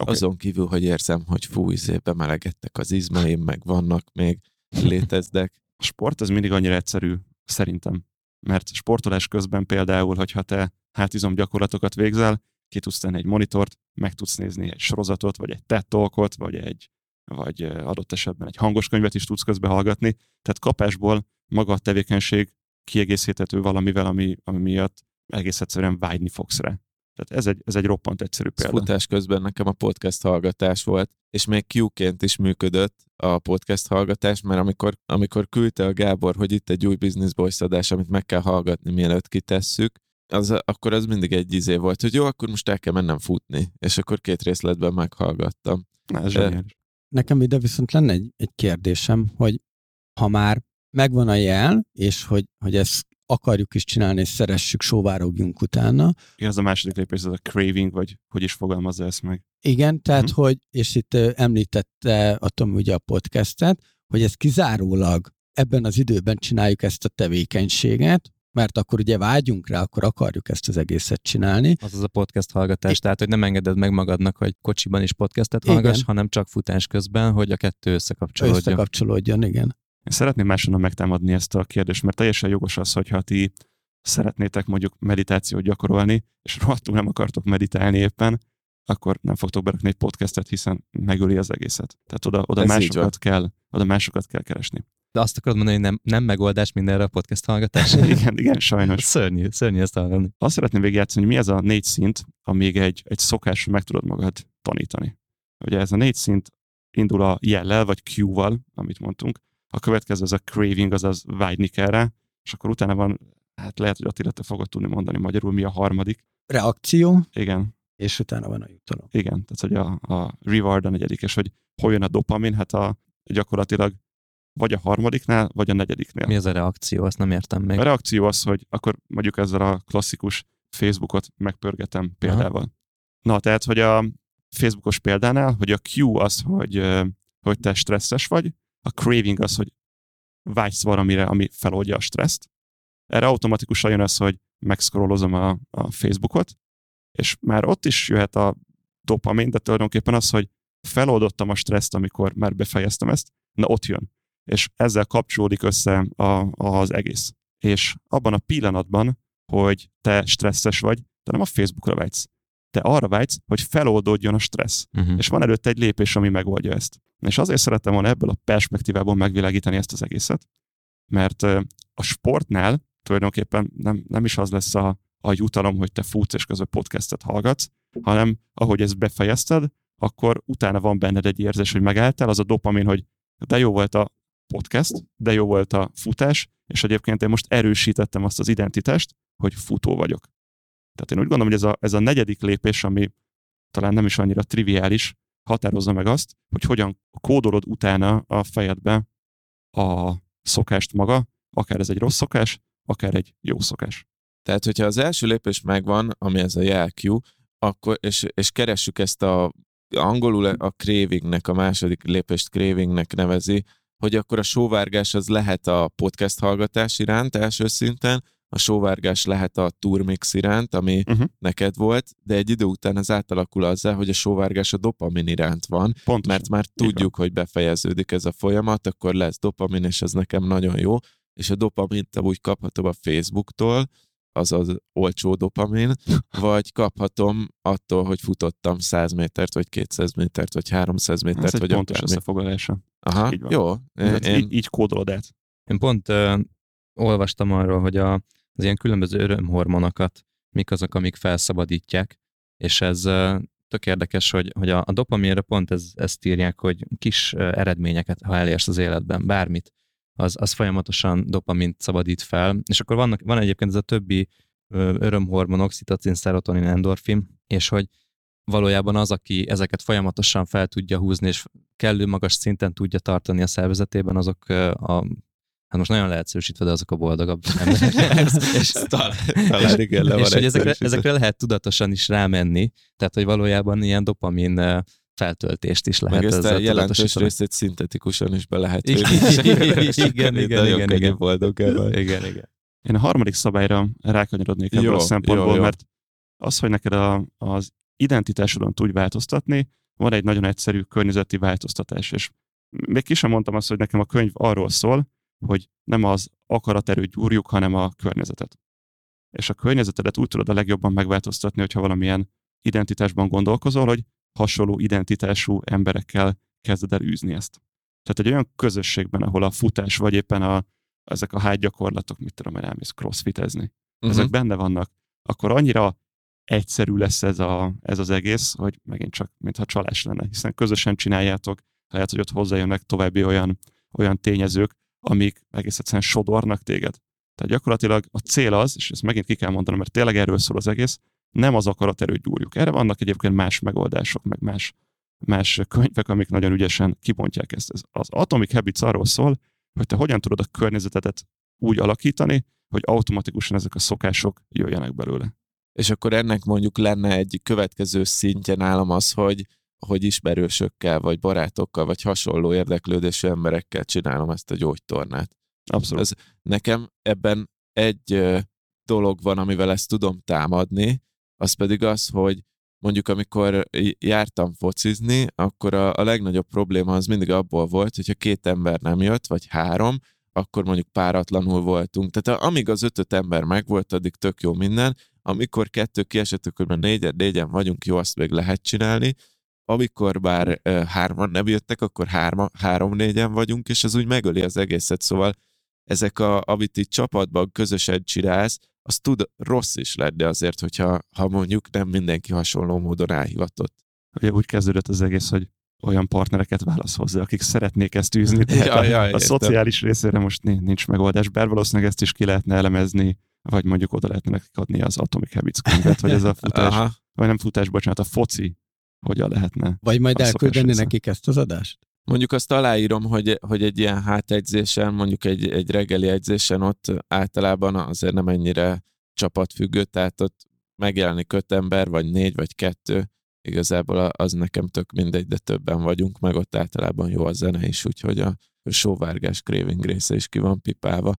Okay. Azon kívül, hogy érzem, hogy fú, izé, bemelegedtek az izmeim, meg vannak még, léteznek. A sport ez mindig annyira egyszerű, szerintem. Mert sportolás közben például, hogyha te hátizom gyakorlatokat végzel, ki tudsz tenni egy monitort, meg tudsz nézni egy sorozatot, vagy egy TED Talkot, vagy egy vagy adott esetben egy hangos könyvet is tudsz közbe hallgatni. Tehát kapásból maga a tevékenység kiegészíthető valamivel, ami, ami miatt egész egyszerűen vágyni fogsz rá. Tehát ez egy, ez egy roppant egyszerű példa. Futás közben nekem a podcast hallgatás volt, és még Q-ként is működött a podcast hallgatás, mert amikor, amikor küldte a Gábor, hogy itt egy új Business Boys adás, amit meg kell hallgatni, mielőtt kitesszük, az, akkor az mindig egy izé volt, hogy jó, akkor most el kell mennem futni, és akkor két részletben meghallgattam. Na, ez zseniális. Nekem ide viszont lenne egy, egy kérdésem, hogy ha már megvan a jel, és hogy, hogy ezt akarjuk is csinálni, és szeressük, sóvárogjunk utána. Igen, az a második lépés, ez a craving, vagy hogy is fogalmazza ezt meg. Igen, tehát uh-huh. hogy, és itt említette a Tomi ugye a podcastet, hogy ez kizárólag ebben az időben csináljuk ezt a tevékenységet, mert akkor ugye vágyunk rá, akkor akarjuk ezt az egészet csinálni. Az az a podcast hallgatás, I- tehát hogy nem engeded meg magadnak, hogy kocsiban is podcastet hallgass, igen. hanem csak futás közben, hogy a kettő összekapcsolódjon. Összekapcsolódjon, igen. Én szeretném másonan megtámadni ezt a kérdést, mert teljesen jogos az, hogyha ti szeretnétek mondjuk meditációt gyakorolni, és rohadtul nem akartok meditálni éppen, akkor nem fogtok berakni egy podcastet, hiszen megöli az egészet. Tehát oda, oda, másokat, kell, oda másokat kell keresni. De azt akarod mondani, hogy nem, nem megoldás mindenre a podcast hallgatás? igen, igen, sajnos. Szörnyű, szörnyű ezt hallani. Azt szeretném végigjátszani, hogy mi ez a négy szint, amíg egy, egy szokás meg tudod magad tanítani. Ugye ez a négy szint indul a jellel, vagy Q-val, amit mondtunk, a következő az a craving, azaz vágyni kell rá, és akkor utána van, hát lehet, hogy Attila, te fogod tudni mondani magyarul, mi a harmadik. Reakció. Igen. És utána van a jutalom. Igen, tehát hogy a, a reward a negyedik, és hogy hol jön a dopamin, hát a, gyakorlatilag vagy a harmadiknál, vagy a negyediknél. Mi az a reakció? Azt nem értem még. A reakció az, hogy akkor mondjuk ezzel a klasszikus Facebookot megpörgetem példával. Aha. Na, tehát, hogy a Facebookos példánál, hogy a Q az, hogy, hogy te stresszes vagy, a craving az, hogy vágysz valamire, ami feloldja a stresszt. Erre automatikusan jön az, hogy megszkrolozom a, a Facebookot, és már ott is jöhet a dopamin, de tulajdonképpen az, hogy feloldottam a stresszt, amikor már befejeztem ezt, na ott jön. És ezzel kapcsolódik össze a, az egész. És abban a pillanatban, hogy te stresszes vagy, te nem a Facebookra vágysz. Te arra vágysz, hogy feloldódjon a stressz. Uh-huh. És van előtte egy lépés, ami megoldja ezt. És azért szerettem volna ebből a perspektívából megvilágítani ezt az egészet, mert a sportnál tulajdonképpen nem, nem is az lesz a, a jutalom, hogy te futsz és közben podcastet hallgatsz, hanem ahogy ezt befejezted, akkor utána van benned egy érzés, hogy megálltál, az a dopamin, hogy de jó volt a podcast, de jó volt a futás, és egyébként én most erősítettem azt az identitást, hogy futó vagyok. Tehát én úgy gondolom, hogy ez a, ez a negyedik lépés, ami talán nem is annyira triviális, határozza meg azt, hogy hogyan kódolod utána a fejedbe a szokást maga, akár ez egy rossz szokás, akár egy jó szokás. Tehát, hogyha az első lépés megvan, ami ez a jelkű, akkor, és, és keressük ezt a angolul a cravingnek, a második lépést cravingnek nevezi, hogy akkor a sóvárgás az lehet a podcast hallgatás iránt első szinten, a sóvárgás lehet a turmix iránt, ami uh-huh. neked volt, de egy idő után az átalakul azzal, hogy a sóvárgás a dopamin iránt van, Pontosan. mert már tudjuk, hogy befejeződik ez a folyamat, akkor lesz dopamin, és ez nekem nagyon jó, és a dopamint úgy kaphatom a Facebooktól, az az olcsó dopamin, vagy kaphatom attól, hogy futottam 100 métert, vagy 200 métert, vagy 300 métert, Ez vagy egy pontos összefoglalása. Aha, így jó. Én... Így, így kódolod át. Én pont uh, olvastam arról, hogy a, az ilyen különböző örömhormonokat mik azok, amik felszabadítják, és ez tök érdekes, hogy, hogy a, a dopaminre pont ez, ezt írják, hogy kis eredményeket, ha elérsz az életben, bármit, az, az folyamatosan dopamint szabadít fel, és akkor vannak, van egyébként ez a többi örömhormon, oxitocin, serotonin, endorfin, és hogy valójában az, aki ezeket folyamatosan fel tudja húzni, és kellő magas szinten tudja tartani a szervezetében, azok a Hát most nagyon leegyszerűsítve, de azok a boldogabb emberek. és, talán, talán igen, le és hogy ezekre, ezekre lehet tudatosan is rámenni, tehát hogy valójában ilyen dopamin feltöltést is lehet. Meg ezt a jelentős részét szintetikusan is be lehet igen, igen, igen, igen, igen. boldog igen, igen. Én a harmadik szabályra rákanyarodnék ebből a szempontból, jó. mert az, hogy neked a, az identitásodon tudj változtatni, van egy nagyon egyszerű környezeti változtatás, és még ki sem mondtam azt, hogy nekem a könyv arról szól, hogy nem az akaraterőt gyúrjuk, hanem a környezetet. És a környezetedet úgy tudod a legjobban megváltoztatni, hogyha valamilyen identitásban gondolkozol, hogy hasonló identitású emberekkel kezded el űzni ezt. Tehát egy olyan közösségben, ahol a futás, vagy éppen a, ezek a hágyakorlatok, mit tudom, hogy elmész crossfitezni, uh-huh. ezek benne vannak, akkor annyira egyszerű lesz ez, a, ez az egész, hogy megint csak, mintha csalás lenne, hiszen közösen csináljátok, lehet, hogy ott hozzájönnek további olyan, olyan tényezők, amik egész egyszerűen sodornak téged. Tehát gyakorlatilag a cél az, és ezt megint ki kell mondanom, mert tényleg erről szól az egész, nem az akaraterőt gyúrjuk. Erre vannak egyébként más megoldások, meg más, más könyvek, amik nagyon ügyesen kibontják ezt. Az Atomic Habits arról szól, hogy te hogyan tudod a környezetedet úgy alakítani, hogy automatikusan ezek a szokások jöjjenek belőle. És akkor ennek mondjuk lenne egy következő szintje nálam az, hogy, hogy ismerősökkel, vagy barátokkal, vagy hasonló érdeklődésű emberekkel csinálom ezt a gyógytornát. Abszolút. Ez, nekem ebben egy dolog van, amivel ezt tudom támadni, az pedig az, hogy mondjuk amikor jártam focizni, akkor a, a legnagyobb probléma az mindig abból volt, hogyha két ember nem jött, vagy három, akkor mondjuk páratlanul voltunk. Tehát amíg az ötöt ember megvolt, addig tök jó minden. Amikor kettő kiesett, akkor már négyen, négyen vagyunk, jó, azt még lehet csinálni. Amikor bár e, hárman nem jöttek, akkor hárma, három-négyen vagyunk, és ez úgy megöli az egészet. Szóval ezek, a, amit itt csapatban közösen csinálsz, az tud rossz is lenni azért, hogyha ha mondjuk nem mindenki hasonló módon elhivatott. Ugye úgy kezdődött az egész, hogy olyan partnereket válasz hozzá, akik szeretnék ezt űzni. Tehát ja, ja, a, a szociális részére most nincs megoldás, bár valószínűleg ezt is ki lehetne elemezni, vagy mondjuk oda lehetne nekik adni az Atomic Habits könyvet, vagy ez a futás, Aha. vagy nem futás, bocsánat, a foci, hogyan lehetne. Vagy majd elküldeni nekik ezt az adást? Mondjuk azt aláírom, hogy, hogy egy ilyen hátegyzésen, mondjuk egy, egy reggeli egyzésen ott általában azért nem ennyire csapatfüggő, tehát ott megjelenik öt ember, vagy négy, vagy kettő, igazából az nekem tök mindegy, de többen vagyunk, meg ott általában jó a zene is, úgyhogy a sóvárgás craving része is ki van pipálva.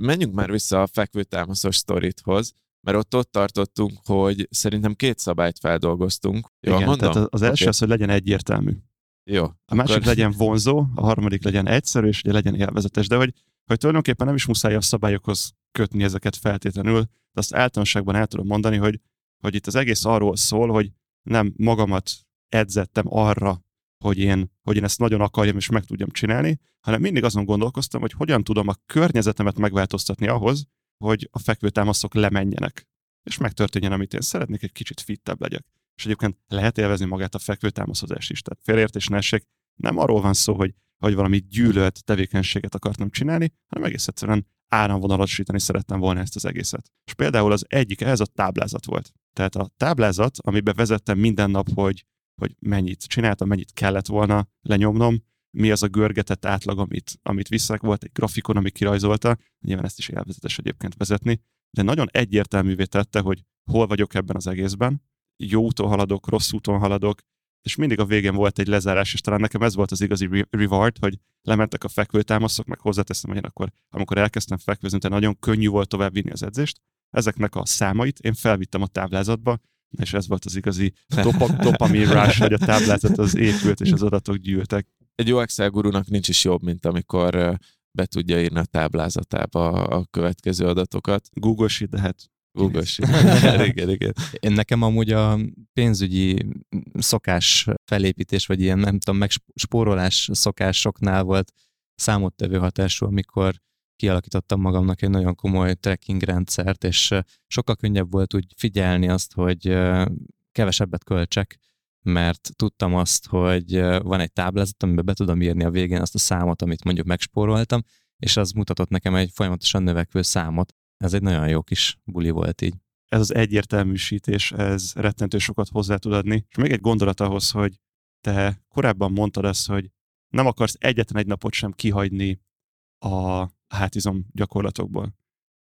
Menjünk már vissza a fekvőtámaszos sztorithoz, mert ott ott tartottunk, hogy szerintem két szabályt feldolgoztunk. Jól Igen, mondom? tehát az első okay. az, hogy legyen egyértelmű. Jó. A akkor... másik legyen vonzó, a harmadik legyen egyszerű, és ugye legyen élvezetes. De hogy, hogy tulajdonképpen nem is muszáj a szabályokhoz kötni ezeket feltétlenül, de azt általánosságban el tudom mondani, hogy, hogy itt az egész arról szól, hogy nem magamat edzettem arra, hogy én, hogy én ezt nagyon akarjam és meg tudjam csinálni, hanem mindig azon gondolkoztam, hogy hogyan tudom a környezetemet megváltoztatni ahhoz, hogy a fekvőtámaszok lemenjenek. És megtörténjen, amit én szeretnék, egy kicsit fittebb legyek. És egyébként lehet élvezni magát a fekvőtámaszodás is. Tehát félértés ne nem arról van szó, hogy, hogy valami gyűlölt tevékenységet akartam csinálni, hanem egész egyszerűen áramvonalasítani szerettem volna ezt az egészet. És például az egyik ez a táblázat volt. Tehát a táblázat, amiben vezettem minden nap, hogy, hogy mennyit csináltam, mennyit kellett volna lenyomnom, mi az a görgetett átlag, amit, amit visszak, volt egy grafikon, ami kirajzolta, nyilván ezt is élvezetes egyébként vezetni, de nagyon egyértelművé tette, hogy hol vagyok ebben az egészben, jó úton haladok, rossz úton haladok, és mindig a végén volt egy lezárás, és talán nekem ez volt az igazi reward, hogy lementek a fekvőtámaszok, meg hozzáteszem, hogy én akkor, amikor elkezdtem fekvőzni, nagyon könnyű volt tovább vinni az edzést. Ezeknek a számait én felvittem a táblázatba, és ez volt az igazi dopamin rush, hogy a táblázat az épült, és az adatok gyűltek. Egy jó Excel gurunak nincs is jobb, mint amikor be tudja írni a táblázatába a következő adatokat. Google Sheet, de hát Google igen, igen. Én nekem amúgy a pénzügyi szokás felépítés, vagy ilyen nem tudom, megspórolás szokásoknál volt számottevő hatású, amikor kialakítottam magamnak egy nagyon komoly tracking rendszert, és sokkal könnyebb volt úgy figyelni azt, hogy kevesebbet költsek, mert tudtam azt, hogy van egy táblázat, amiben be tudom írni a végén azt a számot, amit mondjuk megspóroltam, és az mutatott nekem egy folyamatosan növekvő számot, ez egy nagyon jó kis buli volt így. Ez az egyértelműsítés, ez rettentő sokat hozzá tud adni. És még egy gondolat ahhoz, hogy te korábban mondtad ezt, hogy nem akarsz egyetlen egy napot sem kihagyni a hátizom gyakorlatokból.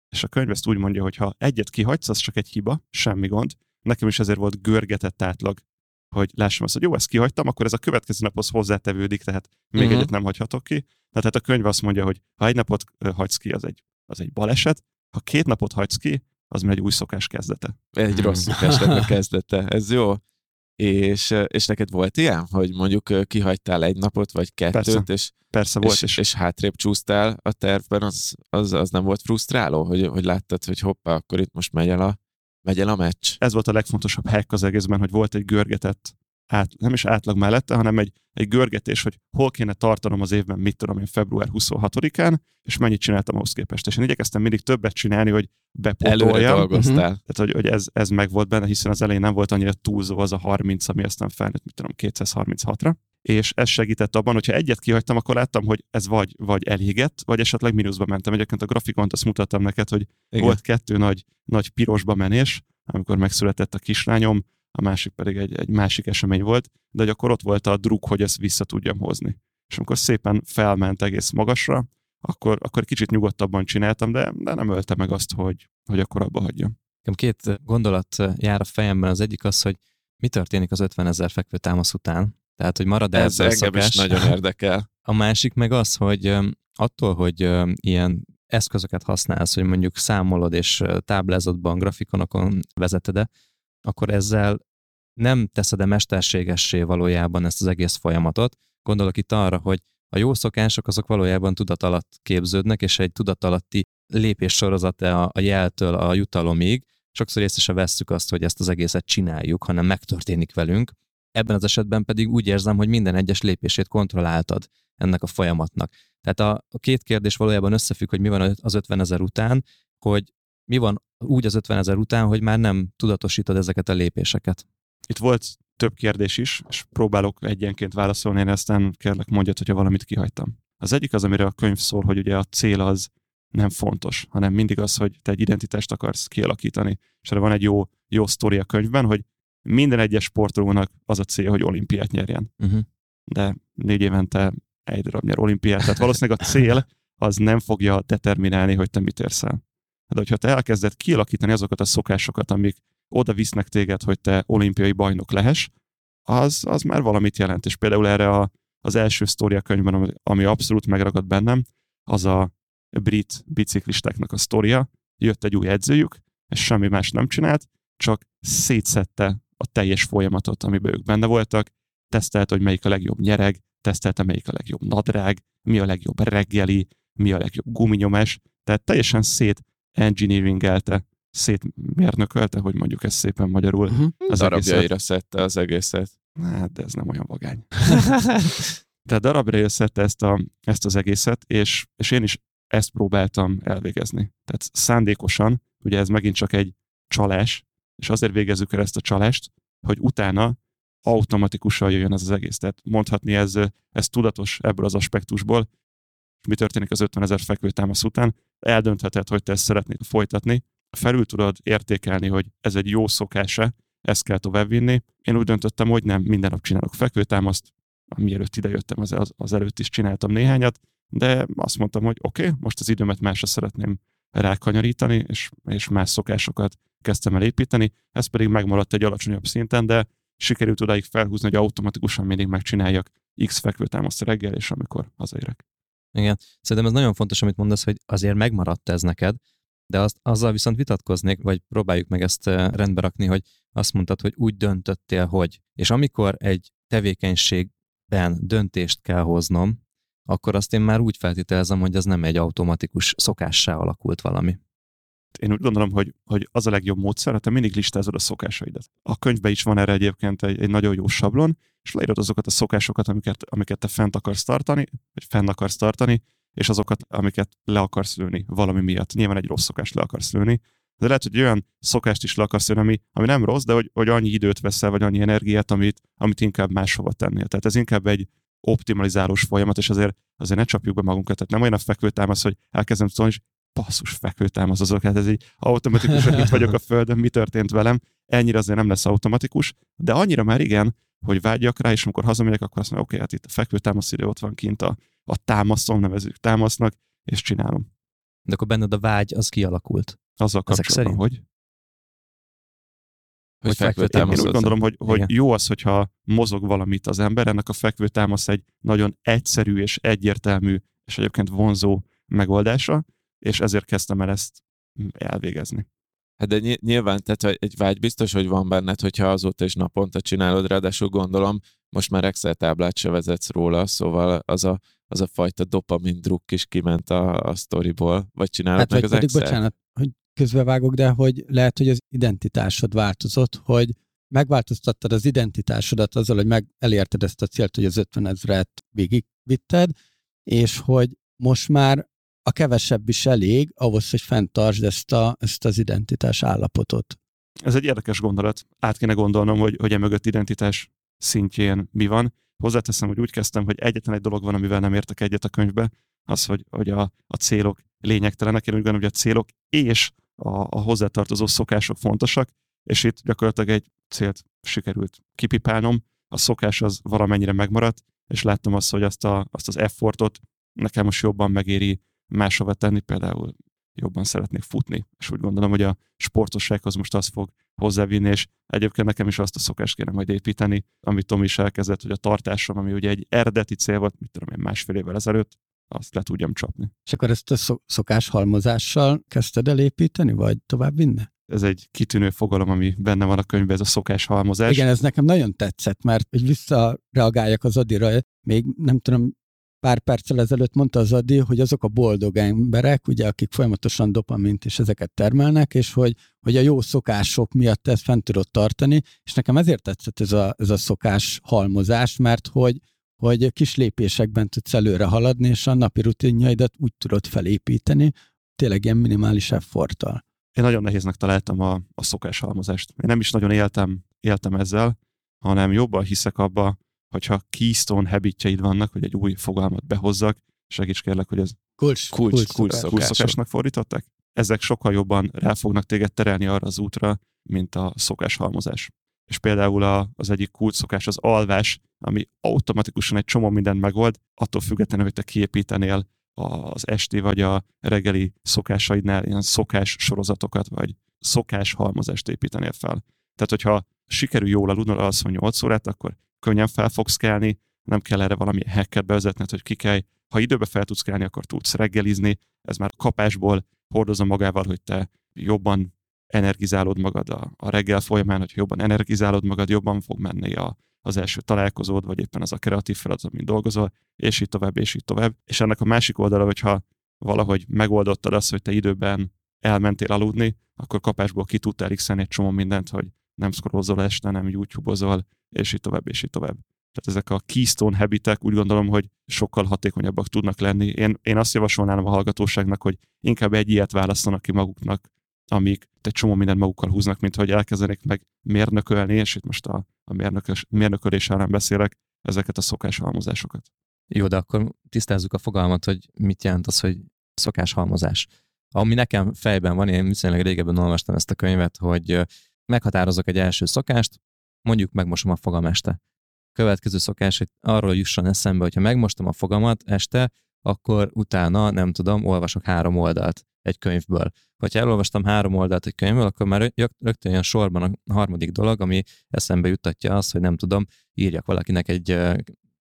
És a könyv ezt úgy mondja, hogy ha egyet kihagysz, az csak egy hiba, semmi gond. Nekem is ezért volt görgetett átlag, hogy lássam azt, hogy jó, ezt kihagytam, akkor ez a következő naphoz hozzátevődik, tehát még uh-huh. egyet nem hagyhatok ki. Tehát hát a könyv azt mondja, hogy ha egy napot hagysz ki, az egy, az egy baleset, ha két napot hagysz ki, az már egy új szokás kezdete. Egy rossz szokásnak a kezdete, ez jó. És, és neked volt ilyen, hogy mondjuk kihagytál egy napot, vagy kettőt, Persze. és, Persze volt és, és, és hátrébb csúsztál a tervben, az, az, az nem volt frusztráló, hogy, hogy láttad, hogy hoppá, akkor itt most megy el a, Megy el a meccs. Ez volt a legfontosabb hack az egészben, hogy volt egy görgetett át, nem is átlag mellette, hanem egy, egy görgetés, hogy hol kéne tartanom az évben, mit tudom én, február 26-án, és mennyit csináltam ahhoz képest. És én igyekeztem mindig többet csinálni, hogy bepótoljam. Előre dolgoztál. Uh-huh. Tehát, hogy, hogy ez, ez meg volt benne, hiszen az elején nem volt annyira túlzó az a 30, ami aztán felnőtt, mit tudom, 236-ra. És ez segített abban, hogyha egyet kihagytam, akkor láttam, hogy ez vagy, vagy elégett, vagy esetleg mínuszba mentem. Egyébként a grafikont azt mutattam neked, hogy Igen. volt kettő nagy, nagy pirosba menés, amikor megszületett a kislányom, a másik pedig egy, egy másik esemény volt, de hogy akkor ott volt a druk, hogy ezt vissza tudjam hozni. És amikor szépen felment egész magasra, akkor, akkor kicsit nyugodtabban csináltam, de, de nem ölte meg azt, hogy, hogy akkor abba hagyjam. Két gondolat jár a fejemben. Az egyik az, hogy mi történik az 50 ezer fekvő támasz után. Tehát, hogy marad Ez engem is nagyon érdekel. A másik meg az, hogy attól, hogy ilyen eszközöket használsz, hogy mondjuk számolod és táblázatban, grafikonokon vezeted akkor ezzel nem teszed-e mesterségessé valójában ezt az egész folyamatot. Gondolok itt arra, hogy a jó szokások azok valójában tudat alatt képződnek, és egy tudat alatti lépés sorozata a jeltől a jutalomig. Sokszor észre se vesszük azt, hogy ezt az egészet csináljuk, hanem megtörténik velünk. Ebben az esetben pedig úgy érzem, hogy minden egyes lépését kontrolláltad ennek a folyamatnak. Tehát a, a két kérdés valójában összefügg, hogy mi van az 50 ezer után, hogy mi van úgy az 50 ezer után, hogy már nem tudatosítod ezeket a lépéseket? Itt volt több kérdés is, és próbálok egyenként válaszolni, én aztán kérlek mondjad, hogyha valamit kihagytam. Az egyik az, amire a könyv szól, hogy ugye a cél az nem fontos, hanem mindig az, hogy te egy identitást akarsz kialakítani. És erre van egy jó, jó sztori a könyvben, hogy minden egyes sportolónak az a cél, hogy olimpiát nyerjen. Uh-huh. De négy évente egy darab nyer olimpiát. Tehát valószínűleg a cél az nem fogja determinálni, hogy te mit érsz el. De hogyha te elkezded kialakítani azokat a szokásokat, amik oda visznek téged, hogy te olimpiai bajnok lehess, az, az már valamit jelent. És például erre a, az első sztória könyvben, ami abszolút megragad bennem, az a brit biciklistáknak a sztoria. Jött egy új edzőjük, és semmi más nem csinált, csak szétszette a teljes folyamatot, amiben ők benne voltak, tesztelt, hogy melyik a legjobb nyereg, tesztelte, melyik a legjobb nadrág, mi a legjobb reggeli, mi a legjobb guminyomás, tehát teljesen szét engineeringelte, szétmérnökölte, hogy mondjuk ez szépen magyarul. Uh-huh. Az Darabjaira szedte az egészet. Hát, de ez nem olyan vagány. Tehát darabra szedte ezt, a, ezt az egészet, és, és én is ezt próbáltam elvégezni. Tehát szándékosan, ugye ez megint csak egy csalás, és azért végezzük el ezt a csalást, hogy utána automatikusan jöjjön ez az egész. Tehát mondhatni ez, ez tudatos ebből az aspektusból, mi történik az 50 ezer fekvőtámasz után, eldöntheted, hogy te ezt szeretnéd folytatni, felül tudod értékelni, hogy ez egy jó szokása, ezt kell továbbvinni. Én úgy döntöttem, hogy nem minden nap csinálok fekvőtámaszt, mielőtt idejöttem, az, az, az előtt is csináltam néhányat, de azt mondtam, hogy oké, okay, most az időmet másra szeretném rákanyarítani, és, és más szokásokat kezdtem el építeni, ez pedig megmaradt egy alacsonyabb szinten, de sikerült odáig felhúzni, hogy automatikusan mindig megcsináljak X fekvőtámaszt reggel, és amikor hazaérek. Igen, szerintem ez nagyon fontos, amit mondasz, hogy azért megmaradt ez neked, de azt, azzal viszont vitatkoznék, vagy próbáljuk meg ezt rendbe rakni, hogy azt mondtad, hogy úgy döntöttél, hogy. És amikor egy tevékenységben döntést kell hoznom, akkor azt én már úgy feltételezem, hogy ez nem egy automatikus szokássá alakult valami. Én úgy gondolom, hogy, hogy az a legjobb módszer, ha te mindig listázod a szokásaidat. A könyvben is van erre egyébként egy, egy nagyon jó sablon, és leírod azokat a szokásokat, amiket, amiket te fent akarsz tartani, vagy fenn akarsz tartani, és azokat, amiket le akarsz lőni valami miatt. Nyilván egy rossz szokást le akarsz lőni, de lehet, hogy olyan szokást is le akarsz lőni, ami, ami nem rossz, de hogy, hogy annyi időt veszel, vagy annyi energiát, amit, amit inkább máshova tennél. Tehát ez inkább egy optimalizálós folyamat, és azért, azért ne csapjuk be magunkat. Tehát nem olyan a fekvőtámasz, hogy elkezdem szólni, és passzus fekvőtámasz azok, hát ez így automatikusan itt vagyok a földön, mi történt velem, ennyire azért nem lesz automatikus, de annyira már igen, hogy vágyjak rá, és amikor hazamegyek, akkor azt mondom, oké, okay, hát itt a fekvőtámasz idő ott van kint a, a támaszom, nevezük támasznak, és csinálom. De akkor benned a vágy az kialakult. Azzal kapcsolatban, hogy? Hogy fekvőtámasz. Én úgy gondolom, hogy, hogy jó az, hogyha mozog valamit az ember, ennek a fekvőtámasz egy nagyon egyszerű és egyértelmű, és egyébként vonzó megoldása, és ezért kezdtem el ezt elvégezni. Hát de nyilván, tehát egy vágy biztos, hogy van benned, hogyha azóta is naponta csinálod, ráadásul gondolom, most már Excel táblát se vezetsz róla, szóval az a, az a fajta dopamin druk is kiment a, a sztoriból, vagy csinálod hát, meg vagy az pedig, Excel? bocsánat, hogy közbevágok, de hogy lehet, hogy az identitásod változott, hogy megváltoztattad az identitásodat azzal, hogy meg elérted ezt a célt, hogy az 50 ezret végigvitted, és hogy most már a kevesebb is elég ahhoz, hogy fenntartsd ezt, a, ezt az identitás állapotot. Ez egy érdekes gondolat. Át kéne gondolnom, hogy, hogy emögött identitás szintjén mi van. Hozzáteszem, hogy úgy kezdtem, hogy egyetlen egy dolog van, amivel nem értek egyet a könyvbe, az, hogy, hogy a, a célok lényegtelenek. Én úgy gondolom, hogy a célok és a, a hozzátartozó szokások fontosak, és itt gyakorlatilag egy célt sikerült kipipálnom. A szokás az valamennyire megmaradt, és láttam azt, hogy azt, a, azt az effortot nekem most jobban megéri máshova tenni, például jobban szeretnék futni. És úgy gondolom, hogy a sportossághoz most az fog hozzávinni, és egyébként nekem is azt a szokást kéne majd építeni, amit Tom is elkezdett, hogy a tartásom, ami ugye egy eredeti cél volt, mit tudom én, másfél évvel ezelőtt, azt le tudjam csapni. És akkor ezt a szokás halmozással kezdted el építeni, vagy tovább vinni? Ez egy kitűnő fogalom, ami benne van a könyvben, ez a szokás halmozás. Igen, ez nekem nagyon tetszett, mert hogy visszareagáljak az Adira, még nem tudom, pár perccel ezelőtt mondta az Adi, hogy azok a boldog emberek, ugye, akik folyamatosan dopamint és ezeket termelnek, és hogy, hogy a jó szokások miatt ezt fent tudod tartani, és nekem ezért tetszett ez a, ez a szokás halmozás, mert hogy, hogy kis lépésekben tudsz előre haladni, és a napi rutinjaidat úgy tudod felépíteni, tényleg ilyen minimális efforttal. Én nagyon nehéznek találtam a, a szokás halmozást. Én nem is nagyon éltem, éltem ezzel, hanem jobban hiszek abba, hogyha keystone habitjeid vannak, hogy egy új fogalmat behozzak, segíts kérlek, hogy ez kulcs, kulcs, kulcs, kulcs, kulcs szokásnak fordították? Ezek sokkal jobban rá fognak téged terelni arra az útra, mint a szokás halmozás. És például a, az egyik kulcs szokás az alvás, ami automatikusan egy csomó mindent megold, attól függetlenül, hogy te kiépítenél az esti vagy a reggeli szokásaidnál ilyen szokás sorozatokat, vagy szokás halmozást építenél fel. Tehát, hogyha sikerül jól aludnod alszol 8 órát, akkor könnyen fel fogsz kelni, nem kell erre valami hacket bevezetned, hogy kikelj. Ha időbe fel tudsz kelni, akkor tudsz reggelizni. Ez már kapásból hordozza magával, hogy te jobban energizálod magad a, a reggel folyamán, hogy jobban energizálod magad, jobban fog menni a, az első találkozód, vagy éppen az a kreatív feladat, amit dolgozol, és így tovább, és így tovább. És ennek a másik oldala, hogyha valahogy megoldottad azt, hogy te időben elmentél aludni, akkor kapásból ki tudtál x egy csomó mindent, hogy nem scrollzol este, nem YouTube-ozol, és így tovább, és így tovább. Tehát ezek a keystone habitek úgy gondolom, hogy sokkal hatékonyabbak tudnak lenni. Én, én azt javasolnám a hallgatóságnak, hogy inkább egy ilyet választanak ki maguknak, amik egy csomó mindent magukkal húznak, mint hogy elkezdenék meg mérnökölni, és itt most a, a mérnökös, mérnökölés ellen beszélek, ezeket a szokáshalmozásokat. Jó, de akkor tisztázzuk a fogalmat, hogy mit jelent az, hogy szokáshalmozás. Ami nekem fejben van, én viszonylag régebben olvastam ezt a könyvet, hogy meghatározok egy első szokást, mondjuk megmosom a fogam este. Következő szokás, hogy arról jusson eszembe, hogyha megmostam a fogamat este, akkor utána, nem tudom, olvasok három oldalt egy könyvből. Hogyha elolvastam három oldalt egy könyvből, akkor már rögtön jön sorban a harmadik dolog, ami eszembe juttatja azt, hogy nem tudom, írjak valakinek egy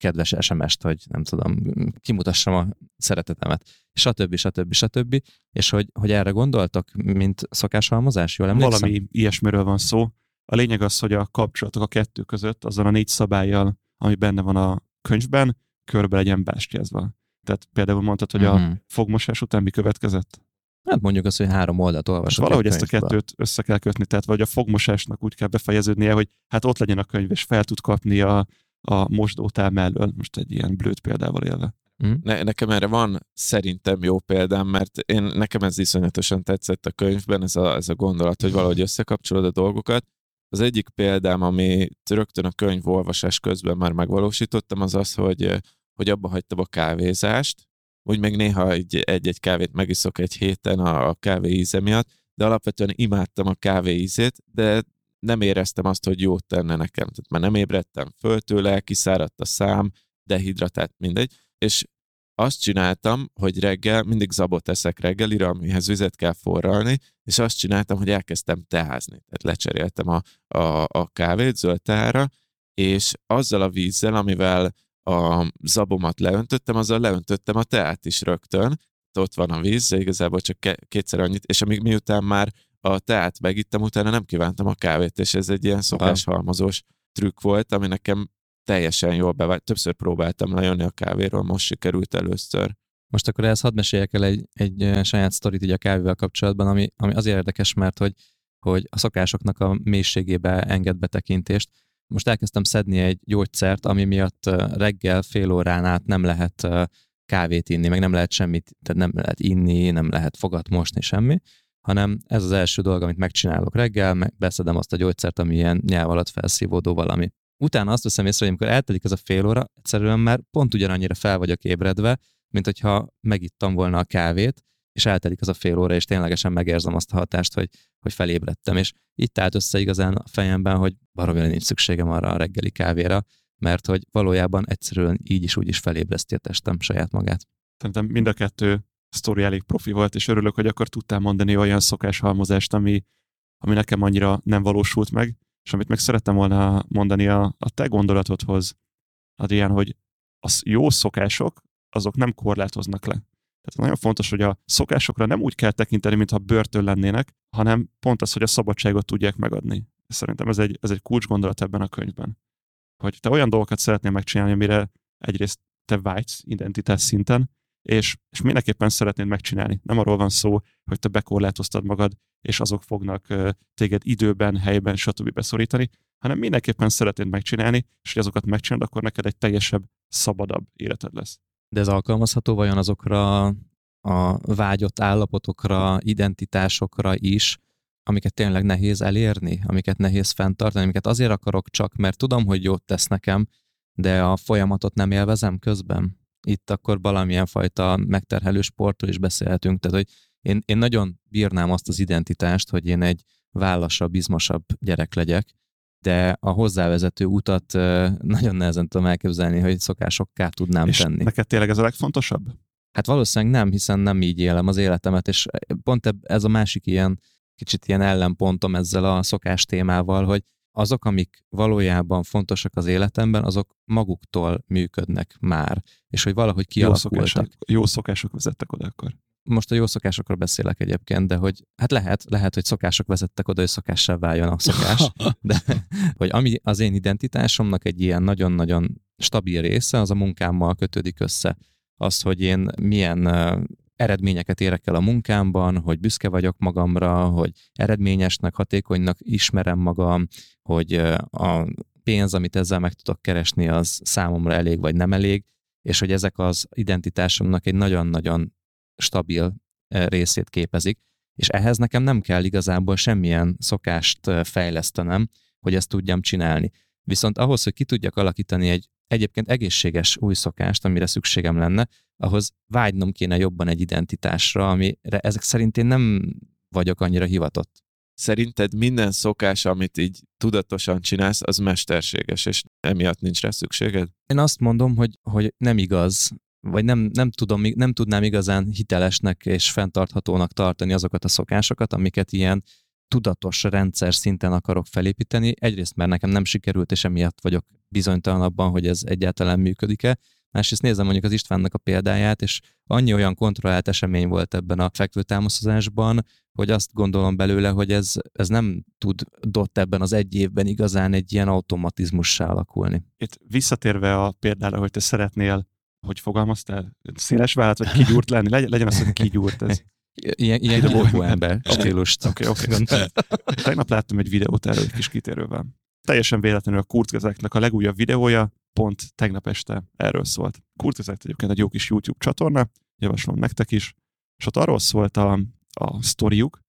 kedves SMS-t, hogy nem tudom, kimutassam a szeretetemet, stb. stb. stb. És hogy, hogy erre gondoltak, mint szokáshalmozás, jól emlékszem? Valami ilyesmiről van szó. A lényeg az, hogy a kapcsolatok a kettő között, azon a négy szabályjal, ami benne van a könyvben, körbe legyen bástyázva. Tehát például mondtad, hogy uh-huh. a mhm. fogmosás után mi következett? Hát mondjuk azt, hogy három oldalt olvasok. Valahogy ezt a kettőt össze kell kötni, tehát vagy a fogmosásnak úgy kell befejeződnie, hogy hát ott legyen a könyv, és fel tud kapni a, a mosdótál mellől, most egy ilyen blőtt példával élve. Mm. Ne, nekem erre van szerintem jó példám, mert én nekem ez iszonyatosan tetszett a könyvben, ez a, ez a gondolat, hogy valahogy összekapcsolod a dolgokat. Az egyik példám, ami rögtön a könyv olvasás közben már megvalósítottam, az az, hogy, hogy abba hagytam a kávézást, úgy meg néha egy-egy kávét megiszok egy héten a, a kávé íze miatt, de alapvetően imádtam a kávé ízét, de nem éreztem azt, hogy jót tenne nekem. Tehát már nem ébredtem föl tőle, kiszáradt a szám, dehidratált, mindegy. És azt csináltam, hogy reggel mindig zabot eszek reggelire, amihez vizet kell forralni, és azt csináltam, hogy elkezdtem teázni. Tehát lecseréltem a, a, a kávét zöld teára, és azzal a vízzel, amivel a zabomat leöntöttem, azzal leöntöttem a teát is rögtön. Ott van a víz, igazából csak kétszer annyit, és amíg miután már a teát megittem, utána nem kívántam a kávét, és ez egy ilyen szokáshalmozós trükk volt, ami nekem teljesen jól bevált. Többször próbáltam lejönni a kávéról, most sikerült először. Most akkor ehhez hadd meséljek el egy, egy saját sztorit így a kávéval kapcsolatban, ami, ami azért érdekes, mert hogy, hogy a szokásoknak a mélységébe enged betekintést. Most elkezdtem szedni egy gyógyszert, ami miatt reggel fél órán át nem lehet kávét inni, meg nem lehet semmit, tehát nem lehet inni, nem lehet fogat mosni, semmi, hanem ez az első dolog, amit megcsinálok reggel, beszedem azt a gyógyszert, ami ilyen nyelv alatt felszívódó valami. Utána azt veszem észre, hogy amikor eltelik ez a fél óra, egyszerűen már pont ugyanannyira fel vagyok ébredve, mint hogyha megittam volna a kávét, és eltelik az a fél óra, és ténylegesen megérzem azt a hatást, hogy, hogy felébredtem. És itt állt össze igazán a fejemben, hogy baromira nincs szükségem arra a reggeli kávéra, mert hogy valójában egyszerűen így is úgy is felébreszti a testem saját magát. Szerintem mind a kettő sztori elég profi volt, és örülök, hogy akkor tudtál mondani olyan szokáshalmozást, ami, ami nekem annyira nem valósult meg, és amit meg szerettem volna mondani a, a te gondolatodhoz, Adrián, hogy az jó szokások, azok nem korlátoznak le. Tehát nagyon fontos, hogy a szokásokra nem úgy kell tekinteni, mintha börtön lennének, hanem pont az, hogy a szabadságot tudják megadni. Szerintem ez egy, ez egy kulcs gondolat ebben a könyvben. Hogy te olyan dolgokat szeretnél megcsinálni, amire egyrészt te vágysz identitás szinten, és, és mindenképpen szeretnéd megcsinálni. Nem arról van szó, hogy te bekorlátoztad magad, és azok fognak téged időben, helyben, stb. beszorítani, hanem mindenképpen szeretnéd megcsinálni, és hogy azokat megcsinálod, akkor neked egy teljesebb, szabadabb életed lesz. De ez alkalmazható vajon azokra a vágyott állapotokra, identitásokra is, amiket tényleg nehéz elérni, amiket nehéz fenntartani, amiket azért akarok csak, mert tudom, hogy jót tesz nekem, de a folyamatot nem élvezem közben. Itt akkor valamilyen fajta megterhelő sportról is beszélhetünk, tehát hogy én, én nagyon bírnám azt az identitást, hogy én egy vállasabb, izmosabb gyerek legyek, de a hozzávezető utat nagyon nehezen tudom elképzelni, hogy szokásokká tudnám és tenni. neked tényleg ez a legfontosabb? Hát valószínűleg nem, hiszen nem így élem az életemet, és pont ez a másik ilyen kicsit ilyen ellenpontom ezzel a szokás témával, hogy azok, amik valójában fontosak az életemben, azok maguktól működnek már, és hogy valahogy kialakultak. Jó szokások, jó szokások vezettek oda akkor most a jó szokásokról beszélek egyébként, de hogy hát lehet, lehet, hogy szokások vezettek oda, hogy szokássá váljon a szokás, de hogy ami az én identitásomnak egy ilyen nagyon-nagyon stabil része, az a munkámmal kötődik össze. Az, hogy én milyen eredményeket érek el a munkámban, hogy büszke vagyok magamra, hogy eredményesnek, hatékonynak ismerem magam, hogy a pénz, amit ezzel meg tudok keresni, az számomra elég vagy nem elég, és hogy ezek az identitásomnak egy nagyon-nagyon stabil részét képezik, és ehhez nekem nem kell igazából semmilyen szokást fejlesztenem, hogy ezt tudjam csinálni. Viszont ahhoz, hogy ki tudjak alakítani egy egyébként egészséges új szokást, amire szükségem lenne, ahhoz vágynom kéne jobban egy identitásra, amire ezek szerint én nem vagyok annyira hivatott. Szerinted minden szokás, amit így tudatosan csinálsz, az mesterséges, és emiatt nincs rá szükséged? Én azt mondom, hogy, hogy nem igaz vagy nem, nem, tudom, nem tudnám igazán hitelesnek és fenntarthatónak tartani azokat a szokásokat, amiket ilyen tudatos rendszer szinten akarok felépíteni. Egyrészt, mert nekem nem sikerült, és emiatt vagyok bizonytalan abban, hogy ez egyáltalán működik-e. Másrészt nézem mondjuk az Istvánnak a példáját, és annyi olyan kontrollált esemény volt ebben a fekvőtámaszozásban, hogy azt gondolom belőle, hogy ez, ez nem tudott ebben az egy évben igazán egy ilyen automatizmussá alakulni. Itt visszatérve a példára, hogy te szeretnél hogy fogalmaztál? Széles vállat, vagy kigyúrt lenni? Legyen, legyen az, hogy kigyúrt ez. Ilyen, ilyen kilógó ember stílust. Oké, oké. Okay, okay. Tegnap láttam egy videót erről egy kis kitérővel. Teljesen véletlenül a Kurzgezeknek a legújabb videója pont tegnap este erről szólt. Kurzgezek egyébként egy jó kis YouTube csatorna, javaslom nektek is, és ott arról szólt a, a sztoriuk,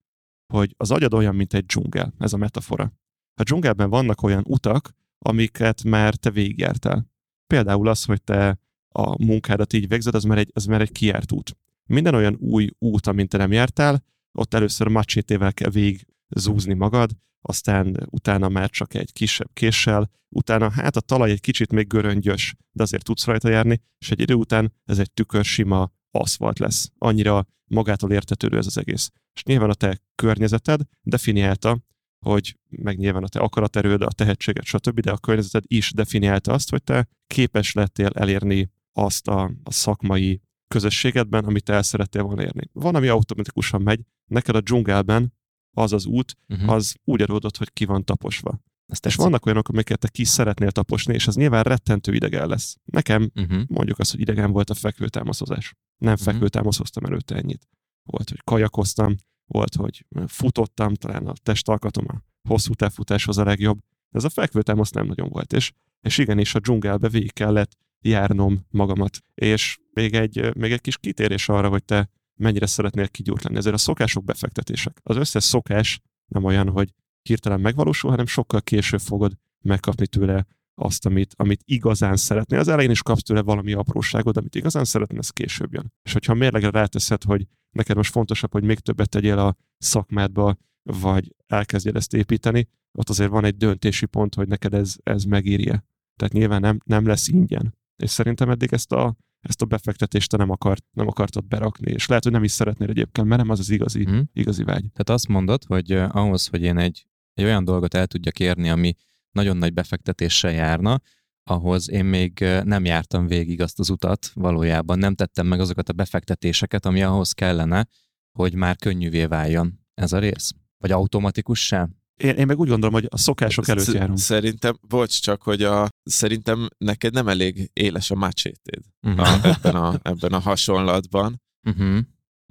hogy az agyad olyan, mint egy dzsungel, ez a metafora. A dzsungelben vannak olyan utak, amiket már te végigjártál. Például az, hogy te a munkádat így végzed, az már egy, az már egy kiárt út. Minden olyan új út, amint te nem jártál, ott először macsétével kell végig zúzni magad, aztán utána már csak egy kisebb késsel, utána hát a talaj egy kicsit még göröngyös, de azért tudsz rajta járni, és egy idő után ez egy tükör sima aszfalt lesz. Annyira magától értetődő ez az egész. És nyilván a te környezeted definiálta, hogy meg nyilván a te akaraterőd, a tehetséged, stb., de a környezeted is definiálta azt, hogy te képes lettél elérni azt a, a szakmai közösségedben, amit el szerettél volna érni. Van, ami automatikusan megy, neked a dzsungelben az az út, uh-huh. az úgy adódott, hogy ki van taposva. Ezt és vannak olyanok, amiket te ki szeretnél taposni, és az nyilván rettentő idegen lesz. Nekem uh-huh. mondjuk azt, hogy idegen volt a fekvőtámaszozás. Nem Mhm. fekvőtámasz hoztam előtte ennyit. Volt, hogy kajakoztam, volt, hogy futottam, talán a testalkatom a hosszú távfutáshoz a legjobb. De ez a fekvőtámasz nem nagyon volt. És, és igenis a dzsungelbe végig kellett járnom magamat. És még egy, még egy kis kitérés arra, hogy te mennyire szeretnél kigyúrt lenni. Ezért a szokások befektetések. Az összes szokás nem olyan, hogy hirtelen megvalósul, hanem sokkal később fogod megkapni tőle azt, amit, amit igazán szeretnél. Az elején is kapsz tőle valami apróságot, amit igazán szeretnél, ez később jön. És hogyha mérlegre ráteszed, hogy neked most fontosabb, hogy még többet tegyél a szakmádba, vagy elkezdjed ezt építeni, ott azért van egy döntési pont, hogy neked ez, ez megírja. Tehát nyilván nem, nem lesz ingyen. És szerintem eddig ezt a, ezt a befektetést te nem, akart, nem akartad berakni, és lehet, hogy nem is szeretnél egyébként, mert nem az az igazi, Mhm. igazi vágy. Tehát azt mondod, hogy eh, ahhoz, hogy én egy, egy olyan dolgot el tudjak érni, ami nagyon nagy befektetéssel járna, ahhoz én még nem jártam végig azt az utat valójában, nem tettem meg azokat a befektetéseket, ami ahhoz kellene, hogy már könnyűvé váljon ez a rész. Vagy automatikussá? Én, én meg úgy gondolom, hogy a szokások előtt Sz- járunk. Szerintem, bocs, csak hogy a, szerintem neked nem elég éles a macsétéd Uh-huh. a, ebben, a, ebben a hasonlatban, Uh-huh.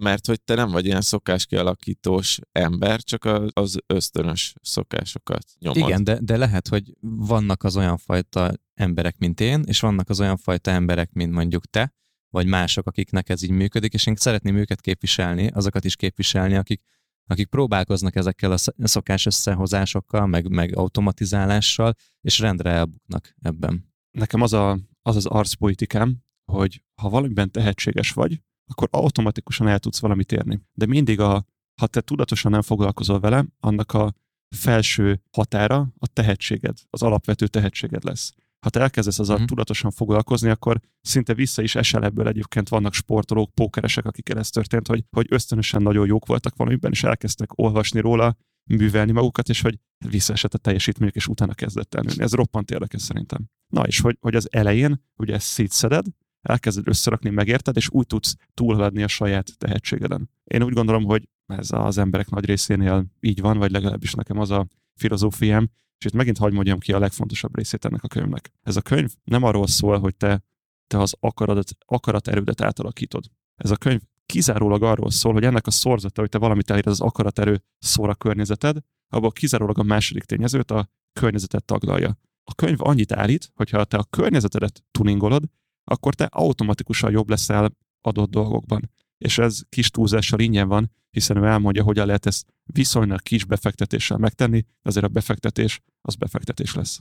Mert hogy te nem vagy ilyen szokáskialakítós ember, csak az ösztönös szokásokat nyomod. Igen, de, de lehet, hogy vannak az olyan fajta emberek, mint én, és vannak az olyan fajta emberek, mint mondjuk te, vagy mások, akiknek ez így működik, és én szeretném őket képviselni, azokat is képviselni, akik, akik próbálkoznak ezekkel a sz- szokás összehozásokkal, meg, meg automatizálással, és rendre elbuknak ebben. Nekem az, a, az az arcpolitikám, hogy ha valamiben tehetséges vagy, akkor automatikusan el tudsz valamit érni. De mindig, a, ha te tudatosan nem foglalkozol vele, annak a felső határa a tehetséged, az alapvető tehetséged lesz. Ha te elkezdesz azzal Mhm. tudatosan foglalkozni, akkor szinte vissza is esel ebből egyébként vannak sportolók, pókeresek, akikkel ez történt, hogy, hogy ösztönösen nagyon jók voltak valamiben, és elkezdtek olvasni róla, művelni magukat, és hogy visszaesett a teljesítményük, és utána kezdett el nőni. Ez roppant érdekes szerintem. Na és hogy, hogy az elején ugye ezt szétszeded, elkezded összerakni, megérted, és úgy tudsz túlhaladni a saját tehetségeden. Én úgy gondolom, hogy ez az emberek nagy részénél így van, vagy legalábbis nekem az a filozófiám, és itt megint hagyd mondjam ki a legfontosabb részét ennek a könyvnek. Ez a könyv nem arról szól, hogy te, te az akaratot, akaraterődet átalakítod. Ez a könyv kizárólag arról szól, hogy ennek a szorzata, hogy te valamit elér, az akaraterő szór a környezeted, abból kizárólag a második tényezőt, a környezetet taglalja. A könyv annyit állít, hogyha te a környezetedet tuningolod, akkor te automatikusan jobb leszel adott dolgokban. És ez kis túlzással ingyen van, hiszen ő elmondja, hogyan lehet ezt viszonylag kis befektetéssel megtenni, azért a befektetés az befektetés lesz.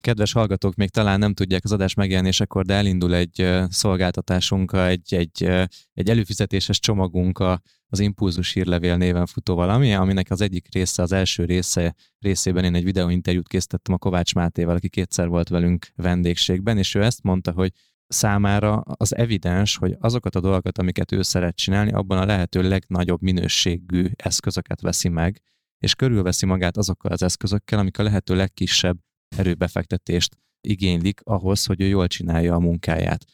Kedves hallgatók, még talán nem tudják az adás megjelenésekor, de elindul egy szolgáltatásunk, egy, egy, egy előfizetéses csomagunk az Impulzus hírlevél néven futó valami, aminek az egyik része, az első része részében én egy videóinterjút készítettem a Kovács Mátéval, aki kétszer volt velünk vendégségben, és ő ezt mondta, hogy számára az evidens, hogy azokat a dolgokat, amiket ő szeret csinálni, abban a lehető legnagyobb minőségű eszközöket veszi meg, és körülveszi magát azokkal az eszközökkel, amik a lehető legkisebb erőbefektetést igénylik ahhoz, hogy ő jól csinálja a munkáját.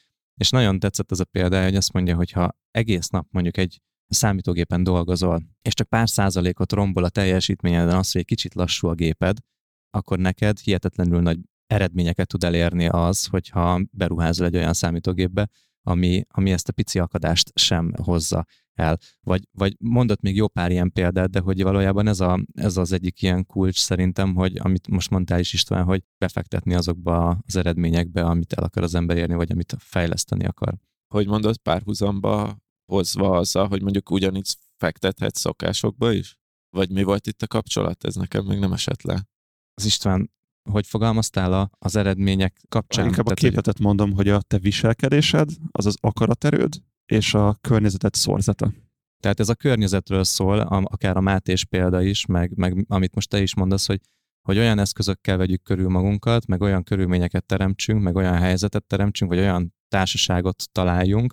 És nagyon tetszett ez a példa, hogy azt mondja, hogy ha egész nap mondjuk egy számítógépen dolgozol, és csak pár százalékot rombol a teljesítményeden az, hogy egy kicsit lassú a géped, akkor neked hihetetlenül nagy eredményeket tud elérni az, hogyha beruházol egy olyan számítógépbe, ami, ami ezt a pici akadást sem hozza el. Vagy, vagy mondott még jó pár ilyen példát, de hogy valójában ez, a, ez az egyik ilyen kulcs szerintem, hogy amit most mondtál is István, hogy befektetni azokba az eredményekbe, amit el akar az ember érni, vagy amit fejleszteni akar. Hogy mondod, párhuzamba hozva azzal, hogy mondjuk ugyanígy fektethet szokásokba is? Vagy mi volt itt a kapcsolat? Ez nekem még nem esett le. Az István, hogy fogalmaztál a, az eredmények kapcsán? Inkább a Tehát, hogy- képletet mondom, hogy a te viselkedésed, az az akaraterőd, és a környezetet szorzata. Tehát ez a környezetről szól, a- akár a Mátés példa is, meg, meg amit most te is mondasz, hogy, hogy olyan eszközökkel vegyük körül magunkat, meg olyan körülményeket teremtsünk, meg olyan helyzetet teremtsünk, vagy olyan társaságot találjunk,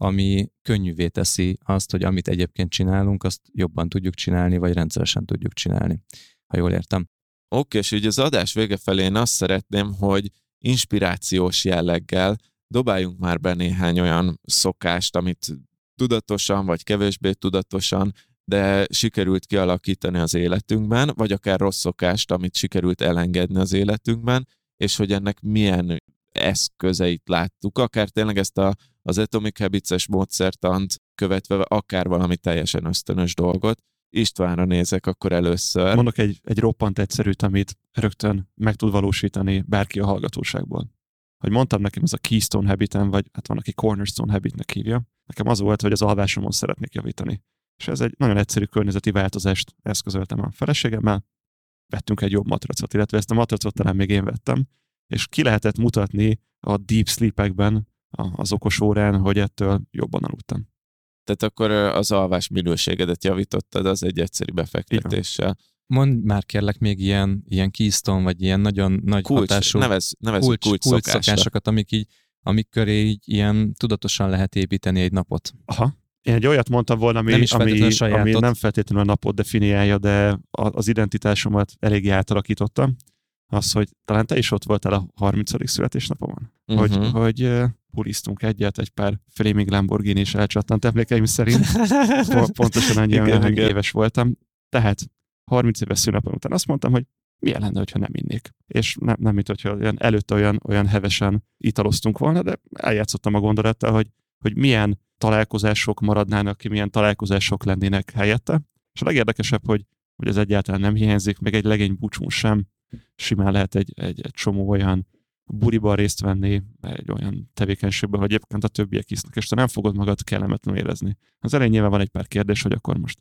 ami könnyűvé teszi azt, hogy amit egyébként csinálunk, azt jobban tudjuk csinálni, vagy rendszeresen tudjuk csinálni, ha jól értem. Oké, és így az adás vége felé én azt szeretném, hogy inspirációs jelleggel dobáljunk már be néhány olyan szokást, amit tudatosan vagy kevésbé tudatosan, de sikerült kialakítani az életünkben, vagy akár rossz szokást, amit sikerült elengedni az életünkben, és hogy ennek milyen eszközeit láttuk, akár tényleg ezt a az Atomic Habits-es módszertant követve akár valami teljesen ösztönös dolgot. Istvánra nézek akkor először. Mondok egy, egy roppant egyszerűt, amit rögtön meg tud valósítani bárki a hallgatóságból. Hogy mondtam nekem, ez a Keystone habitem, vagy hát van, aki Cornerstone habitnek hívja. Nekem az volt, hogy az alvásomon szeretnék javítani. És ez egy nagyon egyszerű környezeti változást eszközöltem a feleségemmel. Vettünk egy jobb matracot, illetve ezt a matracot talán még én vettem, és ki lehetett mutatni a deep sleepekben, az okos órán, hogy ettől jobban aludtam. Tehát akkor az alvás minőségedet javítottad az egy egyszerű befektetéssel. Mondd már kérlek még ilyen, ilyen keystone, vagy ilyen nagyon nagy kulcs, hatású nevez, nevez kulcs, kulcs, kulcs szokásokat, amik így, amik köré így ilyen tudatosan lehet építeni egy napot. Aha. Én egy olyat mondtam volna, ami nem, ami, ami nem feltétlenül a napot definiálja, de az identitásomat eléggé átalakítottam. Az, hogy talán te is ott voltál a 30. születésnapomon. Uh-huh. Hogy, mhm. hogy pulisztunk egyet, egy pár Flaming Lamborghini is elcsattant emlékeim szerint. Pontosan annyi, igen. éves voltam. Tehát 30 éves szünnapom után azt mondtam, hogy milyen lenne, hogyha nem innék. És nem, nem mint hogyha olyan, előtte olyan, olyan hevesen italoztunk volna, de eljátszottam a gondolattal, hogy, hogy milyen találkozások maradnának ki, milyen találkozások lennének helyette. És a legérdekesebb, hogy, hogy ez egyáltalán nem hiányzik, meg egy legény búcsún sem. Simán lehet egy, egy, egy csomó olyan buriban részt venni, egy olyan tevékenységben, hogy egyébként a többiek isznak, és te nem fogod magad kellemetlenül érezni. Az elején nyilván van egy pár kérdés, hogy akkor most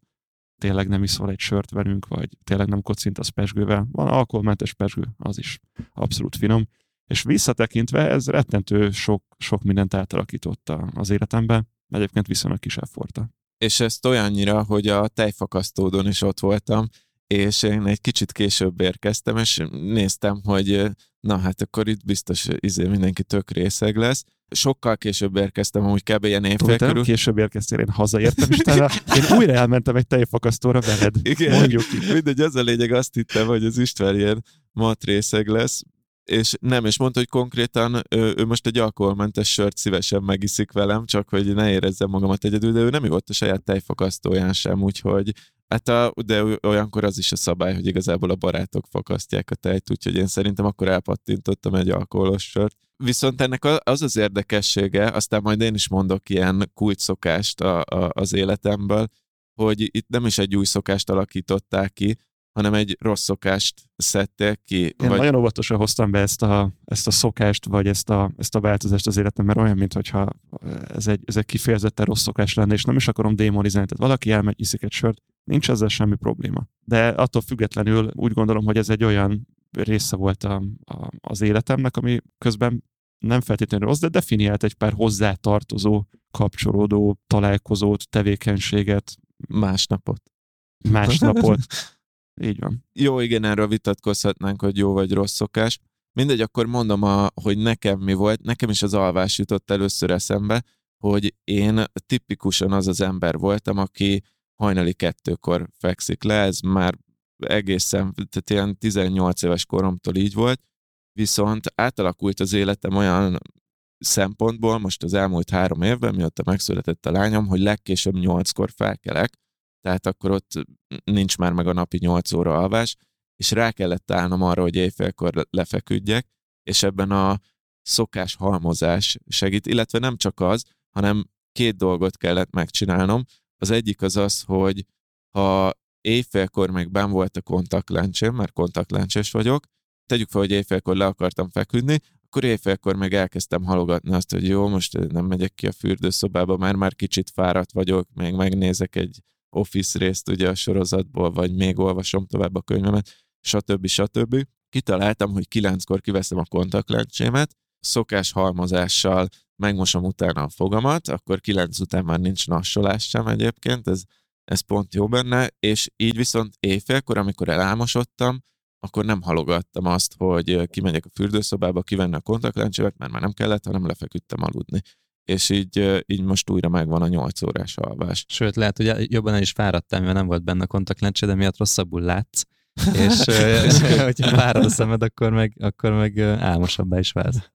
tényleg nem iszol egy sört velünk, vagy tényleg nem kocintasz pesgővel. Van alkoholmentes pesgő, az is abszolút finom. És visszatekintve ez rettentő sok, sok mindent átalakította az életembe, egyébként viszonylag kis efforta. És ezt olyannyira, hogy a tejfakasztódon is ott voltam, és én egy kicsit később érkeztem, és néztem, hogy na hát akkor itt biztos izé, mindenki tök részeg lesz. Sokkal később érkeztem, amúgy kb. ilyen évfél körül. Később érkeztél, én hazaértem, és utána én újra elmentem egy tejfakasztóra veled. Igen, Mondjuk ki. Mindegy, az a lényeg, azt hittem, hogy az István ilyen matrészeg lesz, és nem, és mondta, hogy konkrétan ő, ő most egy alkoholmentes sört szívesen megiszik velem, csak hogy ne érezzem magamat egyedül, de ő nem ivott a saját tejfakasztóján sem, úgyhogy Hát a, de olyankor az is a szabály, hogy igazából a barátok fakasztják a tejt, úgyhogy én szerintem akkor elpattintottam egy alkoholos sört. Viszont ennek az az érdekessége, aztán majd én is mondok ilyen kult szokást a, a, az életemből, hogy itt nem is egy új szokást alakították ki, hanem egy rossz szokást szedték ki. Én vagy... nagyon óvatosan hoztam be ezt a, ezt a szokást, vagy ezt a, ezt a változást az életem, mert olyan, mintha ez egy, ez egy kifejezetten rossz szokás lenne, és nem is akarom démonizálni. Tehát valaki elmegy, iszik egy sört, nincs ezzel semmi probléma. De attól függetlenül úgy gondolom, hogy ez egy olyan része volt a, a, az életemnek, ami közben nem feltétlenül rossz, de definiált egy pár hozzátartozó, kapcsolódó találkozót, tevékenységet. Másnapot. Másnapot. Így van. Jó, igen, erről vitatkozhatnánk, hogy jó vagy rossz szokás. Mindegy, akkor mondom, a, hogy nekem mi volt. Nekem is az alvás jutott először eszembe, hogy én tipikusan az az ember voltam, aki hajnali kettőkor fekszik le, ez már egészen, tehát ilyen 18 éves koromtól így volt, viszont átalakult az életem olyan szempontból, most az elmúlt három évben, mióta megszületett a lányom, hogy legkésőbb nyolckor felkelek, tehát akkor ott nincs már meg a napi 8 óra alvás, és rá kellett állnom arra, hogy éjfélkor lefeküdjek, és ebben a szokás halmozás segít, illetve nem csak az, hanem két dolgot kellett megcsinálnom. Az egyik az az, hogy ha éjfélkor még ben volt a kontaktlencsém, mert kontaktlencses vagyok, tegyük fel, hogy éjfélkor le akartam feküdni, akkor éjfélkor meg elkezdtem halogatni azt, hogy jó, most nem megyek ki a fürdőszobába, mert már kicsit fáradt vagyok, még megnézek egy Office részt ugye a sorozatból, vagy még olvasom tovább a könyvemet, stb. stb. Kitaláltam, hogy kilenckor kiveszem a kontaktlencsémet, szokás halmozással megmosom utána a fogamat, akkor kilenc után már nincs nassolás sem egyébként, ez, ez pont jó benne, és így viszont éjfélkor, amikor elálmosodtam, akkor nem halogattam azt, hogy kimegyek a fürdőszobába, kivenni a kontaktlencsémet, mert már nem kellett, hanem lefeküdtem aludni és így, így most újra megvan a 8 órás alvás. Sőt, lehet, hogy jobban el is fáradtál, mert nem volt benne a kontaktlencse, de miatt rosszabbul látsz, és, és hogyha fárad a szemed, akkor meg, akkor meg álmosabbá is válsz.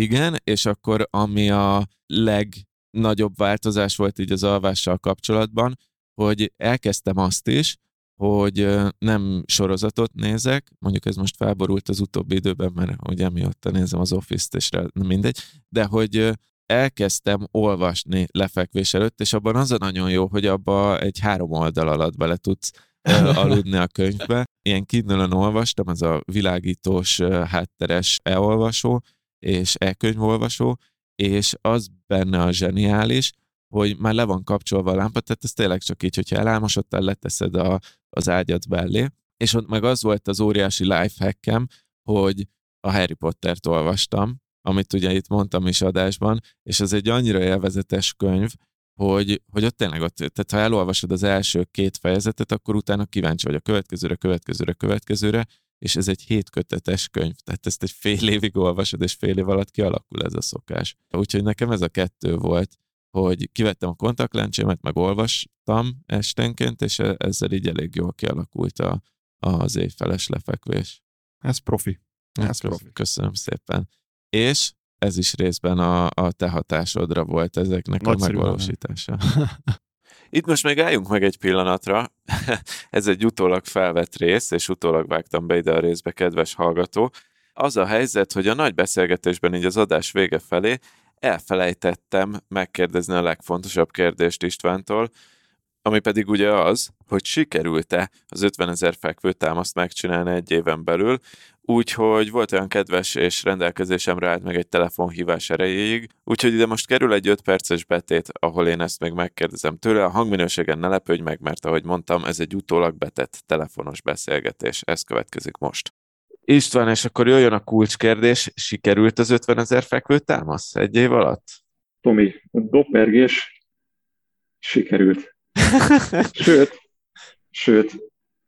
Igen, és akkor ami a legnagyobb változás volt így az alvással kapcsolatban, hogy elkezdtem azt is, hogy nem sorozatot nézek, mondjuk ez most felborult az utóbbi időben, mert ugye miatt nézem az Office-t, és mindegy, de hogy elkezdtem olvasni lefekvés előtt, és abban az a nagyon jó, hogy abba egy három oldal alatt bele tudsz aludni a könyvbe. Ilyen kindle olvastam, az a világítós hátteres e-olvasó és e-könyvolvasó, és az benne a zseniális, hogy már le van kapcsolva a lámpa, tehát ez tényleg csak így, hogyha elálmosodtál, leteszed a, az ágyat belé, és ott meg az volt az óriási lifehackem, hogy a Harry Pottert olvastam, amit ugye itt mondtam is adásban, és ez egy annyira élvezetes könyv, hogy, hogy ott tényleg ott, tehát ha elolvasod az első két fejezetet, akkor utána kíváncsi vagy a következőre, következőre, következőre, és ez egy hétkötetes könyv, tehát ezt egy fél évig olvasod, és fél év alatt kialakul ez a szokás. Úgyhogy nekem ez a kettő volt, hogy kivettem a kontaktlencsémet, meg olvastam estenként, és e- ezzel így elég jól kialakult a, az évfeles lefekvés. Ez profi. Ez profi. Köszönöm szépen. És ez is részben a, a te hatásodra volt ezeknek Nagyszerű a megvalósítása. Itt most még álljunk meg egy pillanatra. ez egy utólag felvett rész, és utólag vágtam be ide a részbe, kedves hallgató. Az a helyzet, hogy a nagy beszélgetésben így az adás vége felé elfelejtettem megkérdezni a legfontosabb kérdést Istvántól, ami pedig ugye az, hogy sikerült-e az 50 ezer fekvő támaszt megcsinálni egy éven belül, úgyhogy volt olyan kedves és rendelkezésemre állt meg egy telefonhívás erejéig, úgyhogy ide most kerül egy 5 perces betét, ahol én ezt még megkérdezem tőle, a hangminőségen ne lepődj meg, mert ahogy mondtam, ez egy utólag betett telefonos beszélgetés, ez következik most. István, és akkor jöjjön a kulcskérdés, sikerült az 50 ezer fekvő támasz egy év alatt? Tomi, a dopergés sikerült. Sőt, sőt,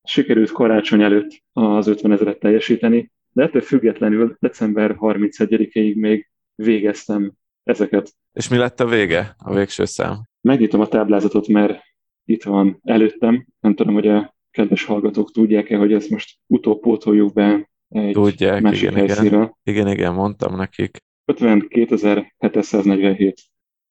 sikerült karácsony előtt az 50 ezeret teljesíteni, de ettől függetlenül december 31-ig még végeztem ezeket. És mi lett a vége, a végső szám? Megnyitom a táblázatot, mert itt van előttem. Nem tudom, hogy a kedves hallgatók tudják-e, hogy ezt most utópótoljuk be egy Tudják, másik igen, helyszínről. Igen. igen, igen, mondtam nekik. 52.747.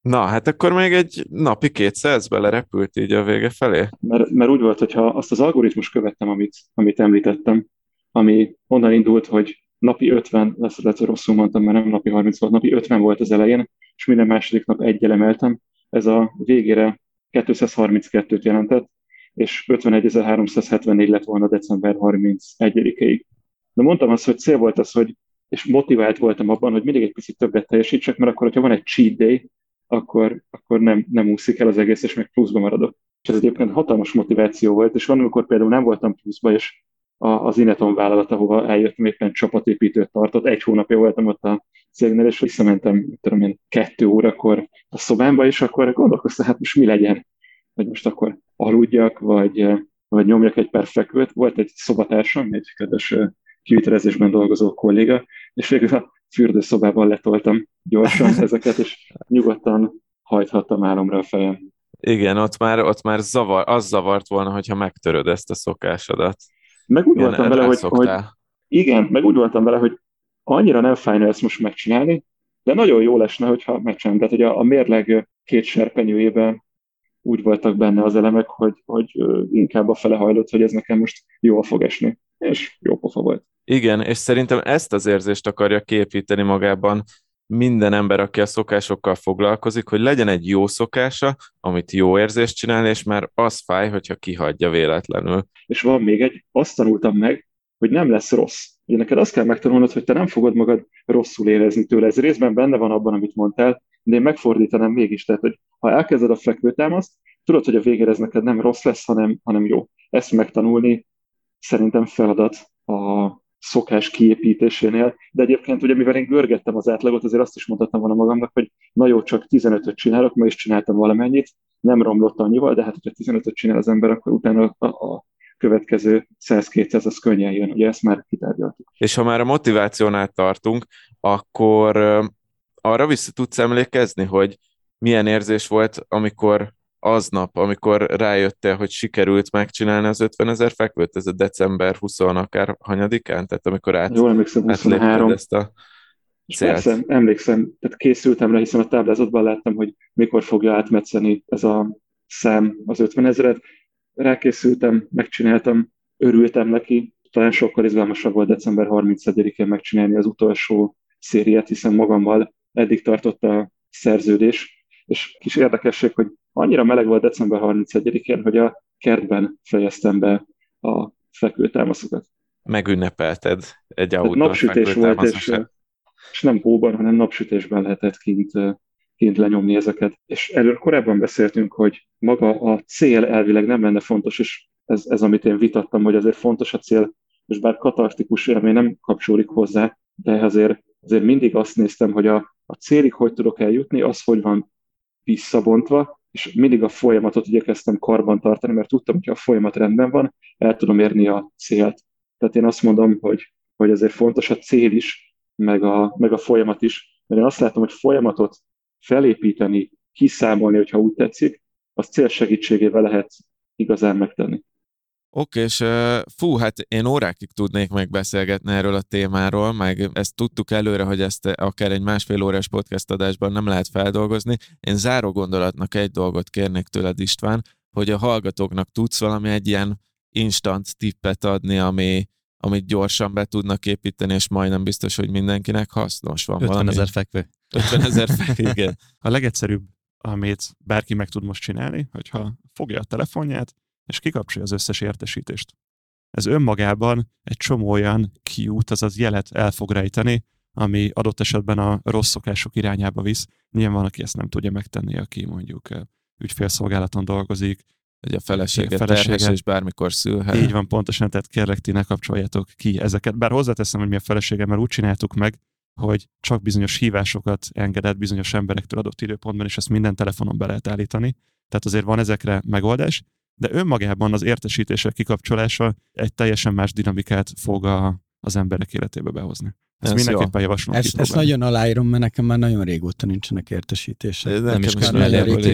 Na, hát akkor még egy napi 200 belerepült így a vége felé? Mert, mert úgy volt, hogyha azt az algoritmus követtem, amit, amit említettem, ami onnan indult, hogy napi 50, lesz, hogy rosszul mondtam, mert nem napi 30 volt, napi 50 volt az elején, és minden második nap egyel emeltem. Ez a végére 232-t jelentett, és 51.374 lett volna december 31-ig. De mondtam azt, hogy cél volt az, hogy és motivált voltam abban, hogy mindig egy picit többet teljesítsek, mert akkor, hogyha van egy cheat day, akkor, akkor nem, nem úszik el az egész, és meg pluszba maradok. És ez egyébként hatalmas motiváció volt, és van, amikor például nem voltam pluszba, és a, az Ineton vállalat, ahova eljöttem, éppen csapatépítőt tartott, egy hónapja voltam ott a cégnél, és visszamentem, tudom én, kettő órakor a szobámba, és akkor gondolkoztam, hát most mi legyen, hogy most akkor aludjak, vagy, vagy nyomjak egy pár. Volt egy szobatársam, egy kedves kivitelezésben dolgozó kolléga, és végül a fürdőszobában letoltam gyorsan ezeket, és nyugodtan hajthattam álomra a fejem. Igen, ott már, ott már zavar, az zavart volna, hogyha megtöröd ezt a szokásodat. Meg úgy voltam vele, hogy, hogy, igen, meg úgy voltam vele, hogy annyira nem fájna ezt most megcsinálni, de nagyon jó lesne, hogyha megcsinálom. Tehát, hogy a, a mérleg két serpenyőjében úgy voltak benne az elemek, hogy, hogy inkább a fele hajlott, hogy ez nekem most jól fog esni. És jó pofa volt. Igen, és szerintem ezt az érzést akarja képíteni magában minden ember, aki a szokásokkal foglalkozik, hogy legyen egy jó szokása, amit jó érzést csinál, és már az fáj, hogyha kihagyja véletlenül. És van még egy, azt tanultam meg, hogy nem lesz rossz. Ugye neked azt kell megtanulnod, hogy te nem fogod magad rosszul érezni tőle. Ez részben benne van abban, amit mondtál, de én megfordítanám mégis. Tehát, hogy ha elkezded a fekvőtámaszt, tudod, hogy a végére ez neked nem rossz lesz, hanem, hanem jó. Ezt megtanulni szerintem feladat a szokás kiépítésénél, de egyébként ugye mivel én görgettem az átlagot, azért azt is mondhattam volna magamnak, hogy na jó, csak 15-öt csinálok, ma is csináltam valamennyit, nem romlott annyival, de hát hogyha 15-öt csinál az ember, akkor utána a, a következő 100-200 az könnyen jön, ugye ezt már kitárgyaltuk. És ha már a motivációnál tartunk, akkor arra vissza tudsz emlékezni, hogy milyen érzés volt, amikor aznap, amikor rájöttél, hogy sikerült megcsinálni az 50 ezer fekvőt, ez a december 20 akár hanyadikán, tehát amikor át, Jól emlékszem, 23. ezt a célt. Persze, emlékszem, tehát készültem rá, hiszen a táblázatban láttam, hogy mikor fogja átmetszeni ez a szám az 50 ezeret. Rákészültem, megcsináltam, örültem neki, talán sokkal izgalmasabb volt december 31-én megcsinálni az utolsó szériát, hiszen magammal eddig tartott a szerződés, és kis érdekesség, hogy annyira meleg volt december 31-én, hogy a kertben fejeztem be a fekvőtámaszokat. Megünnepelted egy autó Napsütés volt, és, és nem hóban, hanem napsütésben lehetett kint, kint lenyomni ezeket. És erről korábban beszéltünk, hogy maga a cél elvileg nem lenne fontos, és ez, ez amit én vitattam, hogy azért fontos a cél, és bár katartikus élmény nem kapcsolódik hozzá, de azért, azért mindig azt néztem, hogy a, a célig hogy tudok eljutni, az hogy van visszabontva, és mindig a folyamatot igyekeztem karban tartani, mert tudtam, hogy ha a folyamat rendben van, el tudom érni a célt. Tehát én azt mondom, hogy, hogy ezért fontos a cél is, meg a, meg a folyamat is, mert én azt látom, hogy folyamatot felépíteni, kiszámolni, hogyha úgy tetszik, az cél segítségével lehet igazán megtenni. Oké, és fú, hát én órákig tudnék megbeszélgetni erről a témáról, meg ezt tudtuk előre, hogy ezt akár egy másfél órás podcast adásban nem lehet feldolgozni. Én záró gondolatnak egy dolgot kérnék tőled István, hogy a hallgatóknak tudsz valami egy ilyen instant tippet adni, ami, amit gyorsan be tudnak építeni, és majdnem biztos, hogy mindenkinek hasznos van 50 ezer fekvő. 50 ezer fekvő, igen. A legegyszerűbb, amit bárki meg tud most csinálni, hogyha fogja a telefonját, és kikapcsolja az összes értesítést. Ez önmagában egy csomó olyan kiút, azaz jelet el fog rejteni, ami adott esetben a rossz szokások irányába visz. Nyilván van, aki ezt nem tudja megtenni, aki mondjuk ügyfélszolgálaton dolgozik, hogy a felesége, a felesége terhes, és bármikor szülhet. Így van, pontosan, tehát kérlek ti ne kapcsoljátok ki ezeket. Bár hozzáteszem, hogy mi a felesége, mert úgy csináltuk meg, hogy csak bizonyos hívásokat engedett bizonyos emberektől adott időpontban, és ezt minden telefonon be lehet állítani. Tehát azért van ezekre megoldás, de önmagában az értesítések kikapcsolása egy teljesen más dinamikát fog a, az emberek életébe behozni. Ezt Ez mindenképpen jó. javaslom. Ezt, ezt nagyon aláírom, mert nekem már nagyon régóta nincsenek értesítések. De nem is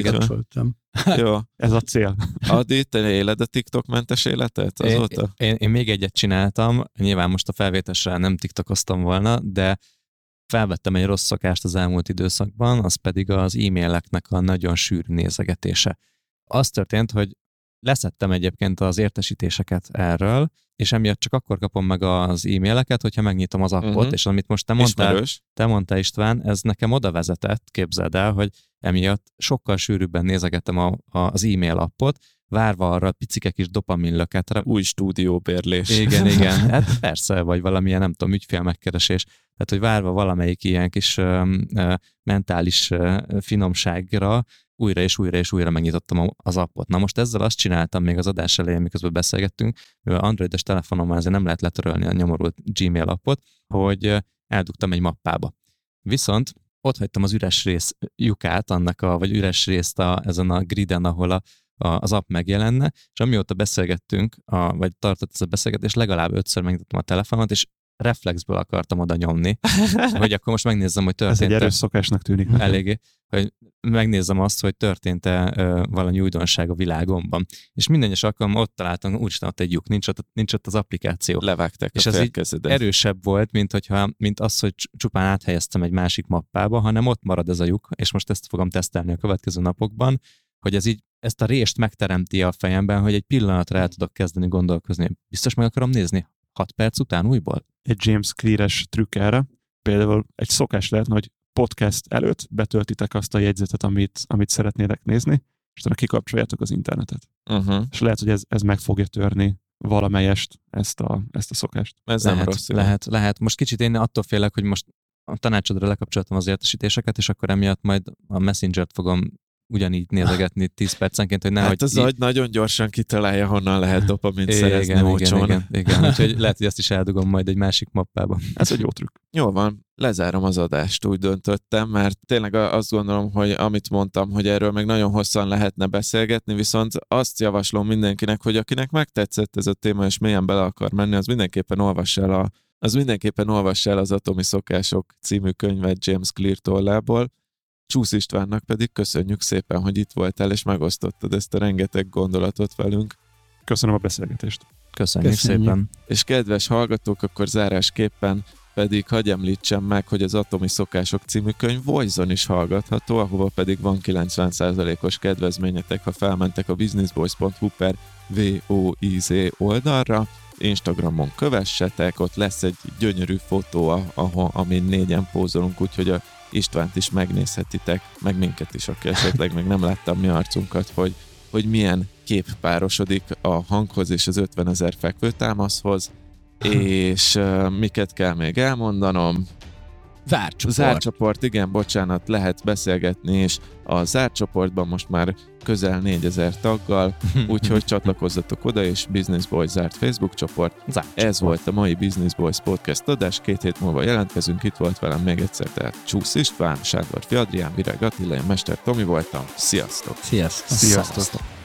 kapcsoltam. Jó. Ez a cél. Adi, te éled a TikTok mentes életet azóta? Én, én, én, még egyet csináltam, nyilván most a felvétesre nem TikTokoztam volna, de felvettem egy rossz szokást az elmúlt időszakban, az pedig az e-maileknek a nagyon sűrű nézegetése. Az történt, hogy leszettem egyébként az értesítéseket erről, és emiatt csak akkor kapom meg az e-maileket, hogyha megnyitom az appot, uh-huh. és amit most te mondtál, Ismerős. te mondtál István, ez nekem oda vezetett, képzeld el, hogy emiatt sokkal sűrűbben nézegettem a, a, az e-mail appot, várva arra a picike kis dopaminlöketre. Új stúdióbérlés. Igen, igen. Hát persze, vagy valamilyen, nem tudom, ügyfél megkeresés. Tehát, hogy várva valamelyik ilyen kis ö, ö, mentális ö, finomságra, újra és újra és újra megnyitottam az appot. Na most ezzel azt csináltam még az adás elején, miközben beszélgettünk, mivel androides telefonommal azért nem lehet letörölni a nyomorult Gmail appot, hogy eldugtam egy mappába. Viszont ott hagytam az üres rész lyukát, annak a, vagy üres részt a, ezen a griden, ahol a, a, az app megjelenne, és amióta beszélgettünk, a, vagy tartott ez a beszélgetés, legalább ötször megnyitottam a telefonot, és reflexből akartam oda nyomni, hogy akkor most megnézzem, hogy történt. Ez egy erős szokásnak tűnik. Eléggé, hogy megnézzem azt, hogy történt-e valami újdonság a világomban. És minden egyes alkalommal ott találtam, úristen, ott egy lyuk, nincs ott, nincs ott az applikáció. Levágták És ez így erősebb volt, mint, hogyha, mint az, hogy csupán áthelyeztem egy másik mappába, hanem ott marad ez a lyuk, és most ezt fogom tesztelni a következő napokban, hogy ez így ezt a rést megteremti a fejemben, hogy egy pillanatra el tudok kezdeni gondolkozni. Biztos meg akarom nézni 6 perc után újból? Egy James Clear-es trükk erre. Például egy szokás lehetne, hogy podcast előtt betöltitek azt a jegyzetet, amit, amit szeretnétek nézni, és utána kikapcsoljátok az internetet. Uh-huh. És lehet, hogy ez, ez meg fogja törni valamelyest ezt a, ezt a szokást. Ez lehet, nem rossz. Lehet, lehet. Most kicsit én attól félek, hogy most a tanácsodra lekapcsoltam az értesítéseket, és akkor emiatt majd a Messenger-t fogom ugyanígy nézegetni 10 percenként, hogy nehogy... Hát az agy nagyon gyorsan kitalálja, honnan lehet dopamint igen, szerezni igen, igen, igen, igen, úgyhogy lehet, hogy ezt is eldugom majd egy másik mappába. Ez egy jó trükk. Jó van, lezárom az adást, úgy döntöttem, mert tényleg azt gondolom, hogy amit mondtam, hogy erről meg nagyon hosszan lehetne beszélgetni, viszont azt javaslom mindenkinek, hogy akinek megtetszett ez a téma, és mélyen bele akar menni, az mindenképpen olvass el a az mindenképpen olvass el az Atomi Szokások című könyvet James Clear tollából, Csúsz Istvánnak pedig köszönjük szépen, hogy itt voltál, és megosztottad ezt a rengeteg gondolatot velünk. Köszönöm a beszélgetést. Köszönjük, Köszönjük. szépen. És kedves hallgatók, akkor zárásképpen pedig hagyj említsem meg, hogy az Atomi Szokások című könyv voice is hallgatható, ahova pedig van 90%-os kedvezményetek, ha felmentek a businessboys.hu per VOIZ oldalra, Instagramon kövessetek, ott lesz egy gyönyörű fotó, ahol, amin négyen pózolunk, úgyhogy a Istvánt is megnézhetitek, meg minket is, aki esetleg még nem láttam mi arcunkat, hogy, hogy milyen kép párosodik a hanghoz és az 50 ezer fekvőtámaszhoz, és uh, miket kell még elmondanom, Zárt csoport. Zárt csoport, igen, bocsánat, lehet beszélgetni, és a zárt csoportban most már közel 4000 taggal, úgyhogy csatlakozzatok oda, és Business Boys zárt Facebook csoport. Zárt Ez csoport. volt a mai Business Boys podcast adás, két hét múlva jelentkezünk, itt volt velem még egyszer, tehát Csúsz István, Sándor Fiadrián, Virág Attila, én Mester Tomi voltam, sziasztok! Sziasztok. Sziasztok!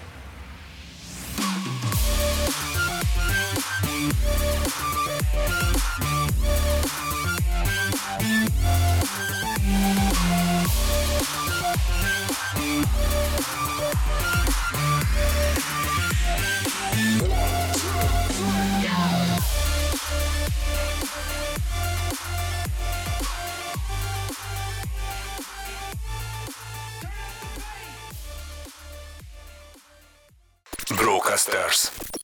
Rockstars.